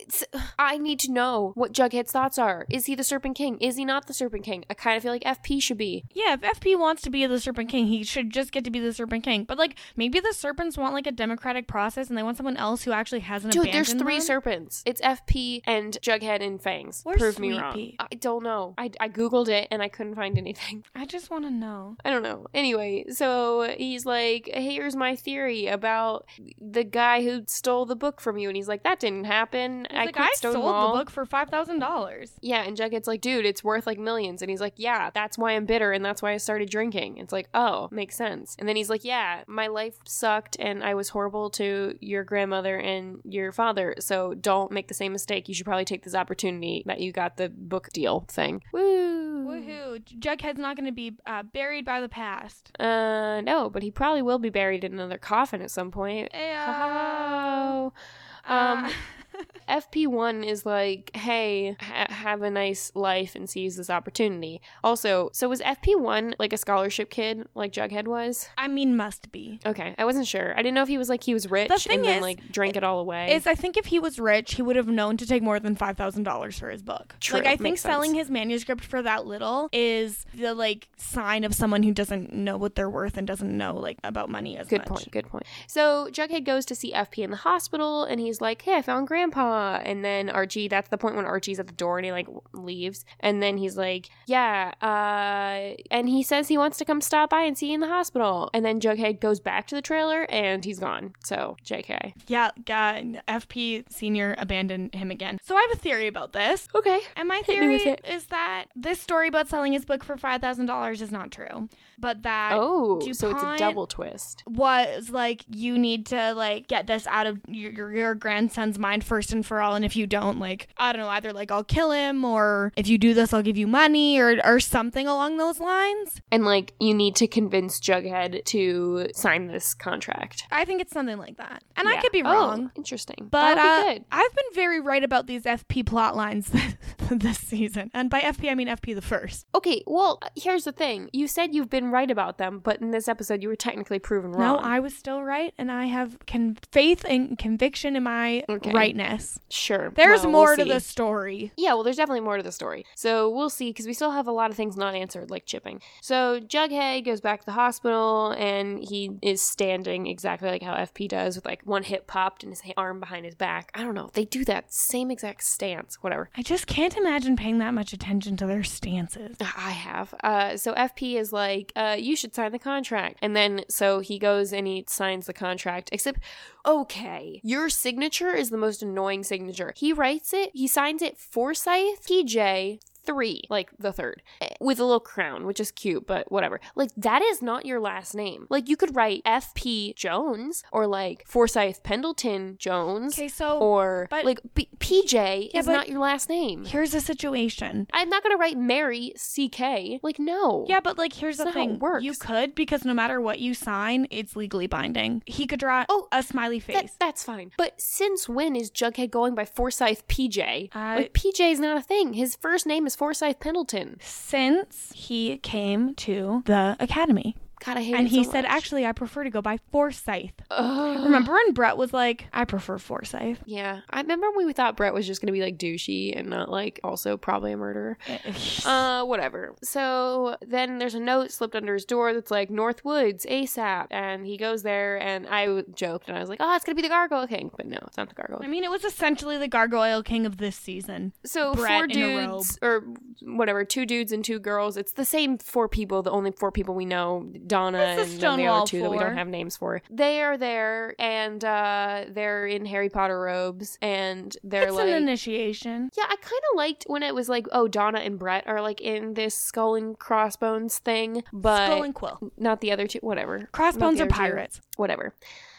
I need to know what Jughead's thoughts are. Is he the Serpent King? Is he not the Serpent King? I kind of feel like FP should be. Yeah, if FP wants to be the Serpent King, he should just get to be the Serpent King. But like, maybe the serpents want like a democratic process, and they want someone else who actually hasn't Dude, abandoned there's three them. serpents. It's FP and Jughead and Where's Prove me wrong. Pea? I don't know. I, I googled it and I couldn't find anything. I just want to know. I don't know. Anyway, so he's like, here's my theory about the guy who stole the book from you. And he's like, that didn't happen. He's I like, I sold the book for five thousand dollars. Yeah, and Jughead's like, dude, it's worth like millions. And he's like, yeah, that's why I'm bitter and that's why I started drinking. It's like, oh, makes sense. And then he's like, yeah, my life sucked and I was horrible to your grandmother and your father. So don't make the same mistake. You should probably take this opportunity that you got the book deal thing. Woo! Woohoo! Jughead's not going to be uh, buried by the past. Uh, no, but he probably will be buried in another coffin at some point. Ayo. Oh. Um, Uh, FP1 is like, hey, ha- have a nice life and seize this opportunity. Also, so was FP1 like a scholarship kid like Jughead was? I mean, must be. Okay, I wasn't sure. I didn't know if he was like he was rich thing and then is- like drank it all away. Is I think if he was rich, he would have known to take more than five thousand dollars for his book. True, Like I think selling sense. his manuscript for that little is the like sign of someone who doesn't know what they're worth and doesn't know like about money as Good much. point. Good point. So Jughead goes to see FP in the hospital, and he's like, "Hey, I found Grandpa." And then Archie. That's the point when Archie's at the door and he like leaves. And then he's like, "Yeah," uh, and he says he wants to come stop by and see you in the hospital. And then Jughead goes back to the trailer, and he's gone. So Jk. Yeah, God, FP Senior abandoned him again. So I have a theory about this. Okay. And my theory is that this story about selling his book for five thousand dollars is not true, but that Oh, so it's a double twist. was like you need to like get this out of your your grandson's mind first and for all and if you don't like i don't know either like i'll kill him or if you do this i'll give you money or or something along those lines And like, you need to convince Jughead to sign this contract. i think it's something like that and i could be Oh, wrong interesting. but uh. I've been very right about these FP plot lines this season, and by FP I mean FP the first. Okay, well, here's the thing. You said you've been right about them, but in this episode, you were technically proven wrong. No. I was still right, and I have con- faith and conviction in my Okay. rightness. Sure. There's Well, more we'll to the story. Yeah, well, there's definitely more to the story. So we'll see, because we still have a lot of things not answered, like chipping. So Jughead goes back to the hospital, and he is standing exactly like how FP does, with like one hip popped and his arm behind his back. I don't know. They do that same exact stance. Whatever. I just can't imagine paying that much attention to their stances. I have. Uh, so FP is like, uh, you should sign the contract. And then so he goes and he signs the contract. Except, okay, your signature is the most annoying signature. He writes it, he signs it Forsyth PJ. Three, like the third, eh, with a little crown, which is cute, but whatever. Like, that is not your last name. Like, you could write FP Jones or like Forsyth Pendleton Jones Okay, so or but- like B- PJ Yeah, is not your last name. here's the situation. I'm not gonna write Mary CK. Like, no. Yeah, but like here's the That's how thing. works. You could because no matter what you sign, it's legally binding. He could draw Oh, a smiley That, face. that's fine. But since when is Jughead going by Forsyth PJ? I- like, PJ is not a thing. His first name is Forsyth Pendleton. Since he came to the academy. God, I hate And he so said, much. actually, I prefer to go by Forsyth. Ugh. Remember when Brett was like, I prefer Forsyth? Yeah, I remember when we thought Brett was just gonna be like douchey and not like also probably a murderer. Uh, whatever. So then there's a note slipped under his door that's like North Woods ASAP, and he goes there, and I joked and I was like, oh, it's gonna be the Gargoyle King, but no, it's not the Gargoyle. I mean, it was essentially the Gargoyle King of this season. So Brett four dudes or whatever, two dudes and two girls. It's the same four people. The only four people we know, Donna and the other two that we don't have names for. They are there and uh, they're in Harry Potter robes and they're it's like. an initiation. yeah, I kind of liked when it was like, oh, Donna and Brett are like in this skull and crossbones thing, but Skull and Quill. not the other two. Whatever. Crossbones are other two pirates. whatever.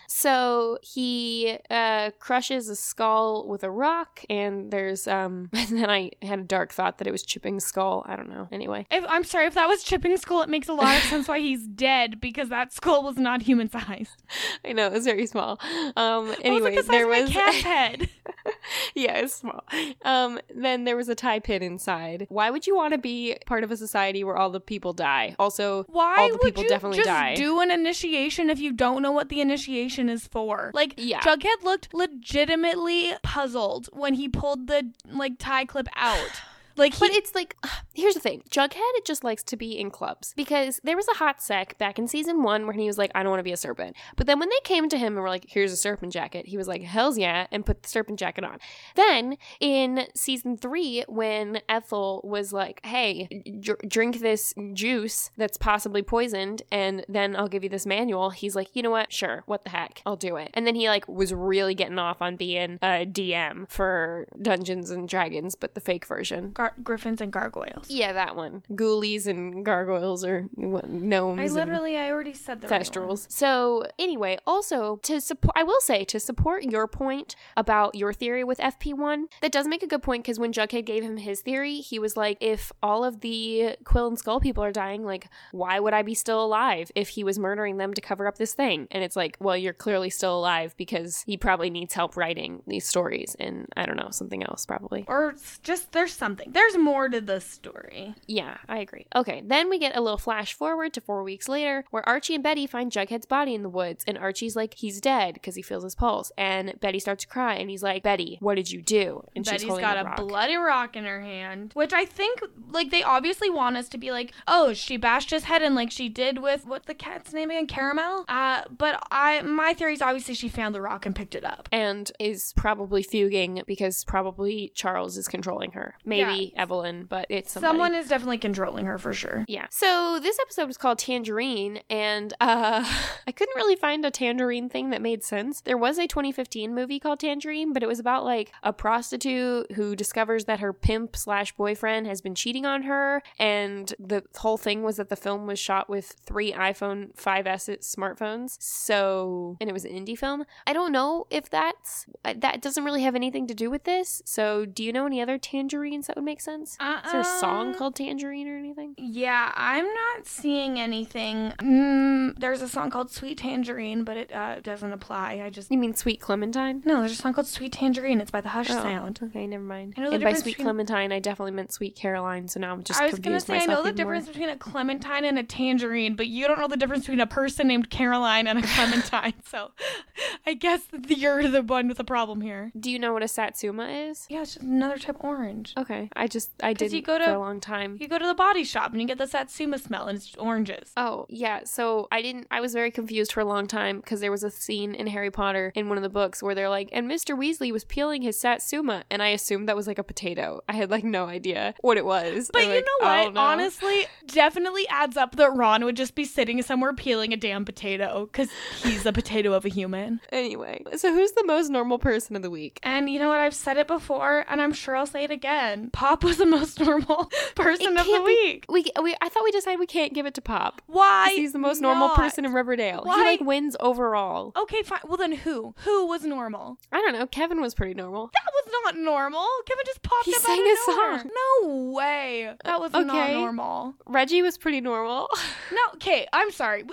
So he uh, crushes a skull with a rock, and there's um. And then I had a dark thought that it was chipping skull. I don't know. Anyway, If I'm sorry, if that was Chipping Skull, it makes a lot of sense why he's dead because that skull was not human sized. I know it was very small. Um. it was like Anyway, the there of my was cat's head. yeah, it's small. Um. Then there was a tie pin inside. Why would you want to be part of a society where all the people die? Also, Why all the would people you definitely just die. do an initiation if you don't know what the initiation is for? Like, Yeah. Jughead looked legitimately puzzled when he pulled the like tie clip out. Like, he, But it's like, here's the thing. Jughead it just likes to be in clubs because there was a hot sec back in season one where he was like, I don't want to be a serpent. But then when they came to him and were like, here's a serpent jacket, he was like, hell's yeah, and put the serpent jacket on. Then in season three, when Ethel was like, hey, dr- drink this juice that's possibly poisoned, and then I'll give you this manual, he's like, you know what? Sure, what the heck? I'll do it. And then he like was really getting off on being a DM for Dungeons and Dragons, but the fake version. Gar- griffins and gargoyles. Yeah, that one. Ghoulies and gargoyles or what, gnomes. I literally, I already said the right one. So anyway, also to support, I will say to support your point about your theory with FP1, that does make a good point because when Jughead gave him his theory, he was like, if all of the Quill and Skull people are dying, like, why would I be still alive if he was murdering them to cover up this thing? And it's like, well, you're clearly still alive because he probably needs help writing these stories, and I don't know something else probably. Or just there's something. There's more to the story. Yeah, I agree. Okay, then we get a little flash forward to four weeks later where Archie and Betty find Jughead's body in the woods, and Archie's like, he's dead because he feels his pulse. And Betty starts to cry, and he's like, Betty, what did you do? And Betty's got a rock. bloody rock in her hand, which I think, like, they obviously want us to be like, oh, she bashed his head in like she did with what the cat's name again, Caramel. Uh, but I, my theory is obviously she found the rock and picked it up. and is probably fuging because probably Charles is controlling her. Maybe Evelyn, but it's somebody. Someone is definitely controlling her for sure. Yeah. So this episode was called Tangerine, and uh, I couldn't really find a tangerine thing that made sense. There was a 2015 movie called Tangerine, but it was about like a prostitute who discovers that her pimp slash boyfriend has been cheating on her, and the whole thing was that the film was shot with three iPhone 5S smartphones. So, and it was an indie film. I don't know if that's that doesn't really have anything to do with this. So, do you know any other tangerines that would make sense? Is there a song Um, called Tangerine or anything? Yeah, I'm not seeing anything. Mm, there's a song called Sweet Tangerine, but it uh, doesn't apply. I just. You mean Sweet Clementine? No, there's a song called Sweet Tangerine. It's by the Hush Oh, Sound. Okay, never mind. I know the and by Sweet between- Clementine, I definitely meant Sweet Caroline. So now I'm just I was gonna say I know the even more. difference between a clementine and a tangerine, but you don't know the difference between a person named Caroline and a clementine. so, I guess you're the one with the problem here. Do you know what a Satsuma is? Yeah, it's just another type of orange. Okay, I just I didn't you go to- for a long time. You go to the body shop and you get the satsuma smell, and it's oranges. Oh, yeah. So I didn't, I was very confused for a long time because there was a scene in Harry Potter in one of the books where they're like, and Mr. Weasley was peeling his Satsuma. And I assumed that was like a potato. I had like no idea what it was. But I'm you like, know what? know." Honestly, definitely adds up that Ron would just be sitting somewhere peeling a damn potato because he's a potato of a human. Anyway, so who's the most normal person of the week? And you know what? I've said it before, and I'm sure I'll say it again. Pop was the most normal person of the week. We, we I thought we decided we can't give it to Pop. Why? He's the most normal person in Riverdale. Why? He like wins overall. Okay, fine. Well, then who? Who was normal? I don't know. Kevin was pretty normal. That was not normal. Kevin just popped He up sang out of a nowhere. song. No way. That was not normal. Reggie was pretty normal. No, okay, I'm sorry.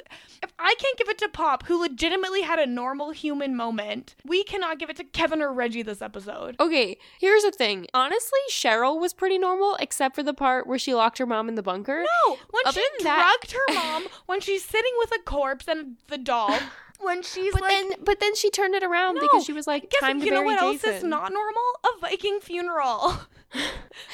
If I can't give it to Pop, who legitimately had a normal human moment, we cannot give it to Kevin or Reggie this episode. okay, here's the thing. Honestly, Cheryl was pretty normal, except for the part where she locked her mom in the bunker. No, when Other she than that- drugged her mom, when she's sitting with a corpse and the doll, when she's But like, then, but then she turned it around No, because she was like, guess "Time to you know what else is not normal? A Viking funeral.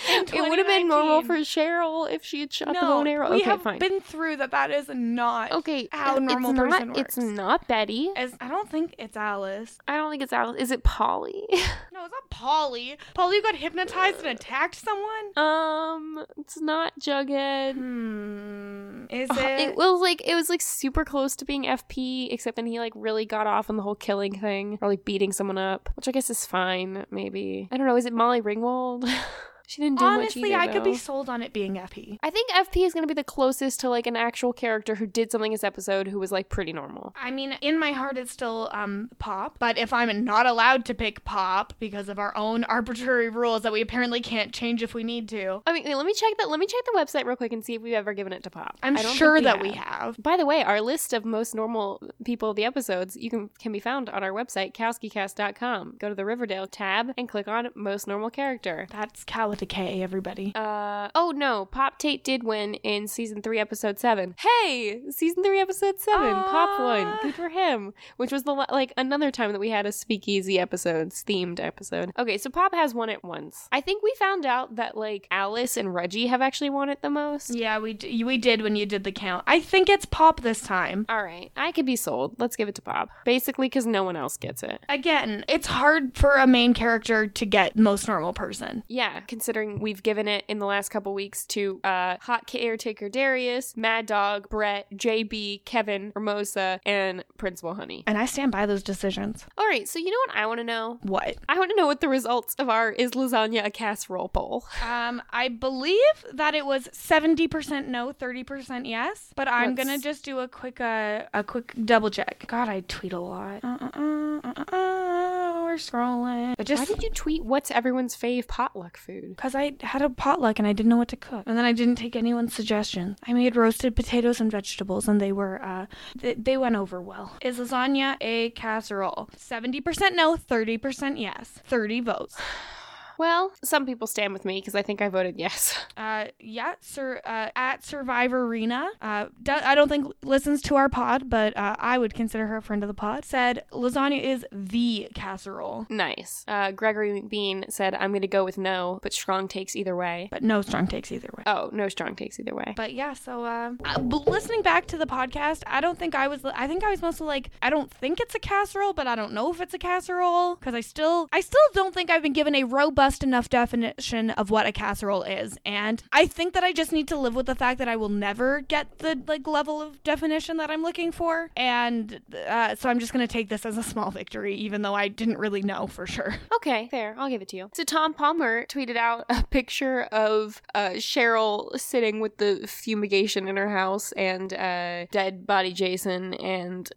It would have been normal for Cheryl if she had shot the no, bow and arrow. we okay, have fine. been through that. That is not okay, how normal not, person It's not Betty. As, I don't think it's Alice. I don't think it's Alice. Is it Polly? No, it's not Polly. Polly got hypnotized and attacked someone. um, it's not Jughead. Hmm. Is Uh, it? It was like it was like super close to being FP, except then he like really got off on the whole killing thing or like beating someone up, which I guess is fine. Maybe I don't know. Is it Molly Ringwald? she didn't do Honestly, much I could be sold on it being FP. I think FP is going to be the closest to like an actual character who did something this episode who was like pretty normal. I mean, in my heart, it's still um Pop. But if I'm not allowed to pick Pop because of our own arbitrary rules that we apparently can't change if we need to, I mean, let me check that. Let me check the website real quick and see if we've ever given it to Pop. I'm sure we that have. we have. By the way, our list of most normal people of the episodes you can can be found on our website, kowskicast.com. Go to the Riverdale tab and click on most normal character. That's Cal with a K, everybody. Uh oh no, Pop Tate did win in season three, episode seven. Hey, season three, episode seven, Pop won. Ah. Good for him. Which was the like another time that we had a speakeasy episodes themed episode. Okay, so Pop has won it once. I think we found out that like Alice and Reggie have actually won it the most. Yeah, we d- we did when you did the count. I think it's Pop this time. All right, I could be sold. Let's give it to Pop. Basically, because no one else gets it. Again, it's hard for a main character to get most normal person. Yeah, considering we've given it in the last couple weeks to uh, Hot Caretaker Darius, Mad Dog, Brett, JB, Kevin, Hermosa, and Principal Honey. And I stand by those decisions. All right, so you know what I want to know? What? I want to know what the results of our Is Lasagna a Casserole poll. Um, I believe that it was 70% no, 30% yes, but I'm going to just do a quick uh, a quick double check. God, I tweet a lot. Uh, uh, uh, uh, uh, we're scrolling. But Why just did you tweet what's everyone's fave potluck food? Because I had a potluck and I didn't know what to cook, and then I didn't take anyone's suggestions. I made roasted potatoes and vegetables, and they were uh, they, they went over well. Is lasagna a casserole? Seventy percent no, thirty percent yes. Thirty votes. Well, some people stand with me because I think I voted yes. Uh, yeah, sir. Uh, at Survivor Arena, uh, do- I don't think listens to our pod, but uh, I would consider her a friend of the pod. Said lasagna is the casserole, Nice. Uh, Gregory McBean said, I'm going to go with no, but strong takes either way. but no strong takes either way. Oh, no strong takes either way. But yeah, so uh, uh, listening back to the podcast, I don't think I was. I think I was mostly like, I don't think it's a casserole, but I don't know if it's a casserole because I still, I still don't think I've been given a robust enough definition of what a casserole is, and I think that I just need to live with the fact that I will never get the like level of definition that I'm looking for, and uh, so I'm just gonna take this as a small victory, even though I didn't really know for sure. Okay, fair. I'll give it to you. So Tom Palmer tweeted out a picture of uh, Cheryl sitting with the fumigation in her house and uh, dead body Jason and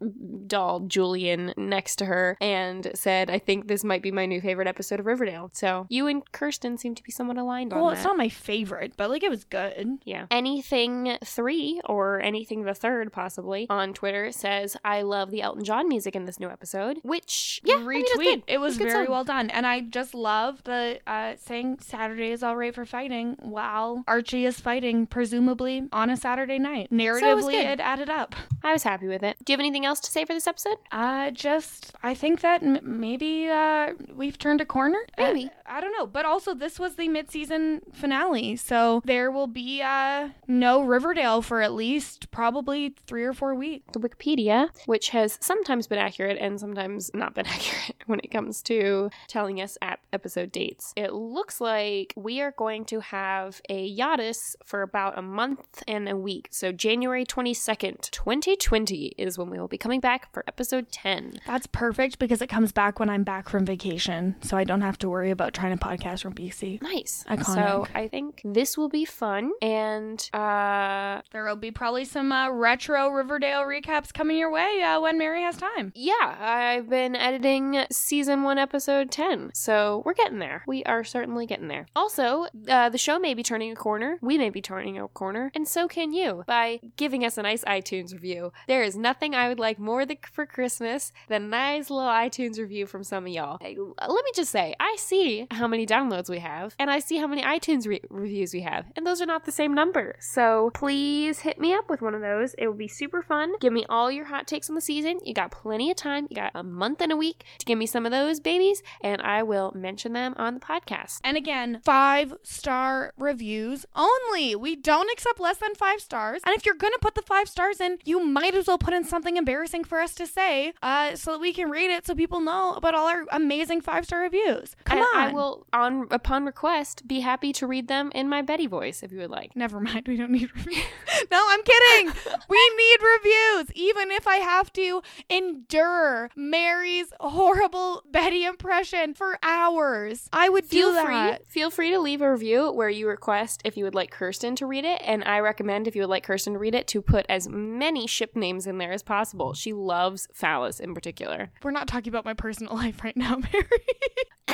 doll Julian next to her and said, I think this might be my new favorite episode of Riverdale. So you and Kirsten seem to be somewhat aligned on Well, it's not my favorite, but like it was good. Yeah. Anything three or anything the third possibly on Twitter says I love the Elton John music in this new episode, which yeah, I mean, retweet. it was a good very song. well done, and I just love the uh, saying Saturday is all right for fighting while Archie is fighting, presumably on a Saturday night. Narratively, good. it added up. I was happy with it. Do you have anything else to say for this episode? Uh, just I think that m- maybe uh, we've turned a corner. Maybe. I don't know, but also this was the mid-season finale, so there will be uh, no Riverdale for at least probably three or four weeks. The Wikipedia, which has sometimes been accurate and sometimes not been accurate when it comes to telling us ap- episode dates. It looks like we are going to have a Yadis for about a month and a week. So January 22nd, 2020 is when we will be coming back for episode 10. That's perfect because it comes back when I'm back from vacation, so I don't have to worry about trying to podcast from BC. Nice. Iconic. So I think this will be fun. And uh There will be probably some uh, retro Riverdale recaps coming your way uh, when Mary has time. yeah, I've been editing season one, episode 10. So we're getting there. We are certainly getting there. Also, uh, the show may be turning a corner. We may be turning a corner. And so can you by giving us a nice iTunes review. There is nothing I would like more th- for Christmas than a nice little iTunes review from some of y'all. Hey, let me just say, I see how many downloads we have, and I see how many iTunes re- reviews we have, and those are not the same number. So please hit me up with one of those. It will be super fun. Give me all your hot takes on the season. You got plenty of time. You got a month and a week to give me some of those babies, and I will mention them on the podcast. And again, five star reviews only. We don't accept less than five stars. And if you're going to put the five stars in, you might as well put in something embarrassing for us to say uh, so that we can read it so people know about all our amazing five star reviews. Come And on. I will, on upon request, be happy to read them in my Betty voice if you would like. Never mind, we don't need reviews. no, I'm kidding. we need reviews, even if I have to endure Mary's horrible Betty impression for hours. I would Feel do free, feel free to leave a review where you request if you would like Kirsten to read it, and I recommend if you would like Kirsten to read it to put as many ship names in there as possible. She loves Falice in particular. We're not talking about my personal life right now, Mary.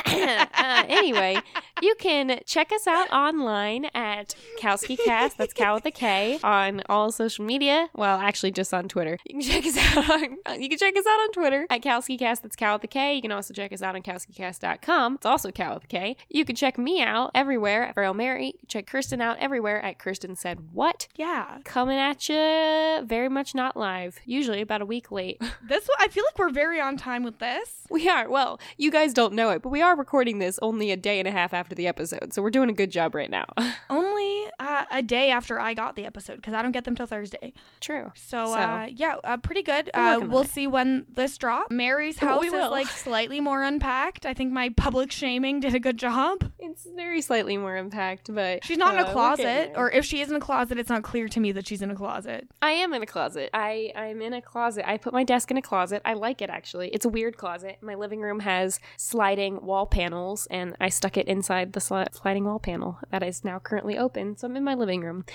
uh, anyway, you can check us out online at KowskiCast. That's Cow with a K on all social media. Well, actually, just on Twitter. You can check us out on you can check us out on Twitter at KowskiCast. That's Cow with a K. You can also check us out on KowskiCast.com. It's also Cow with a K. You can check me out everywhere at Feral Mary. Check Kirsten out everywhere at Kirsten Said What. yeah. Coming at you very much not live. Usually about a week late. This I feel like we're very on time with this. We are. Well, you guys don't know it, but we are recording this only a day and a half after the episode, so we're doing a good job right now. Only uh uh, a day after I got the episode because I don't get them till Thursday. True. So, So- uh, yeah, uh, pretty good. Uh, we'll it. see when this drop. Mary's house is like slightly more unpacked. I think my public shaming did a good job. It's very slightly more unpacked, but She's not in uh, a closet, or if she is in a closet, it's not clear to me that she's in a closet. I am in a closet. I I'm in a closet. I put my desk in a closet. I like it actually. It's a weird closet. My living room has sliding wall panels, and I stuck it inside the sli- sliding wall panel that is now currently open. So I'm in my living room.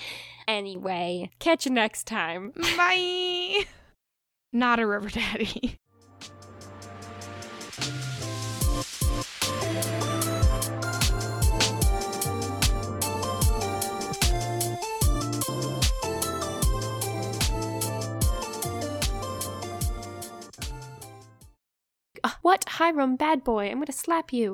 Anyway, catch you next time. Bye. Not a river daddy. Uh, what, Hiram, bad boy? I'm gonna slap you.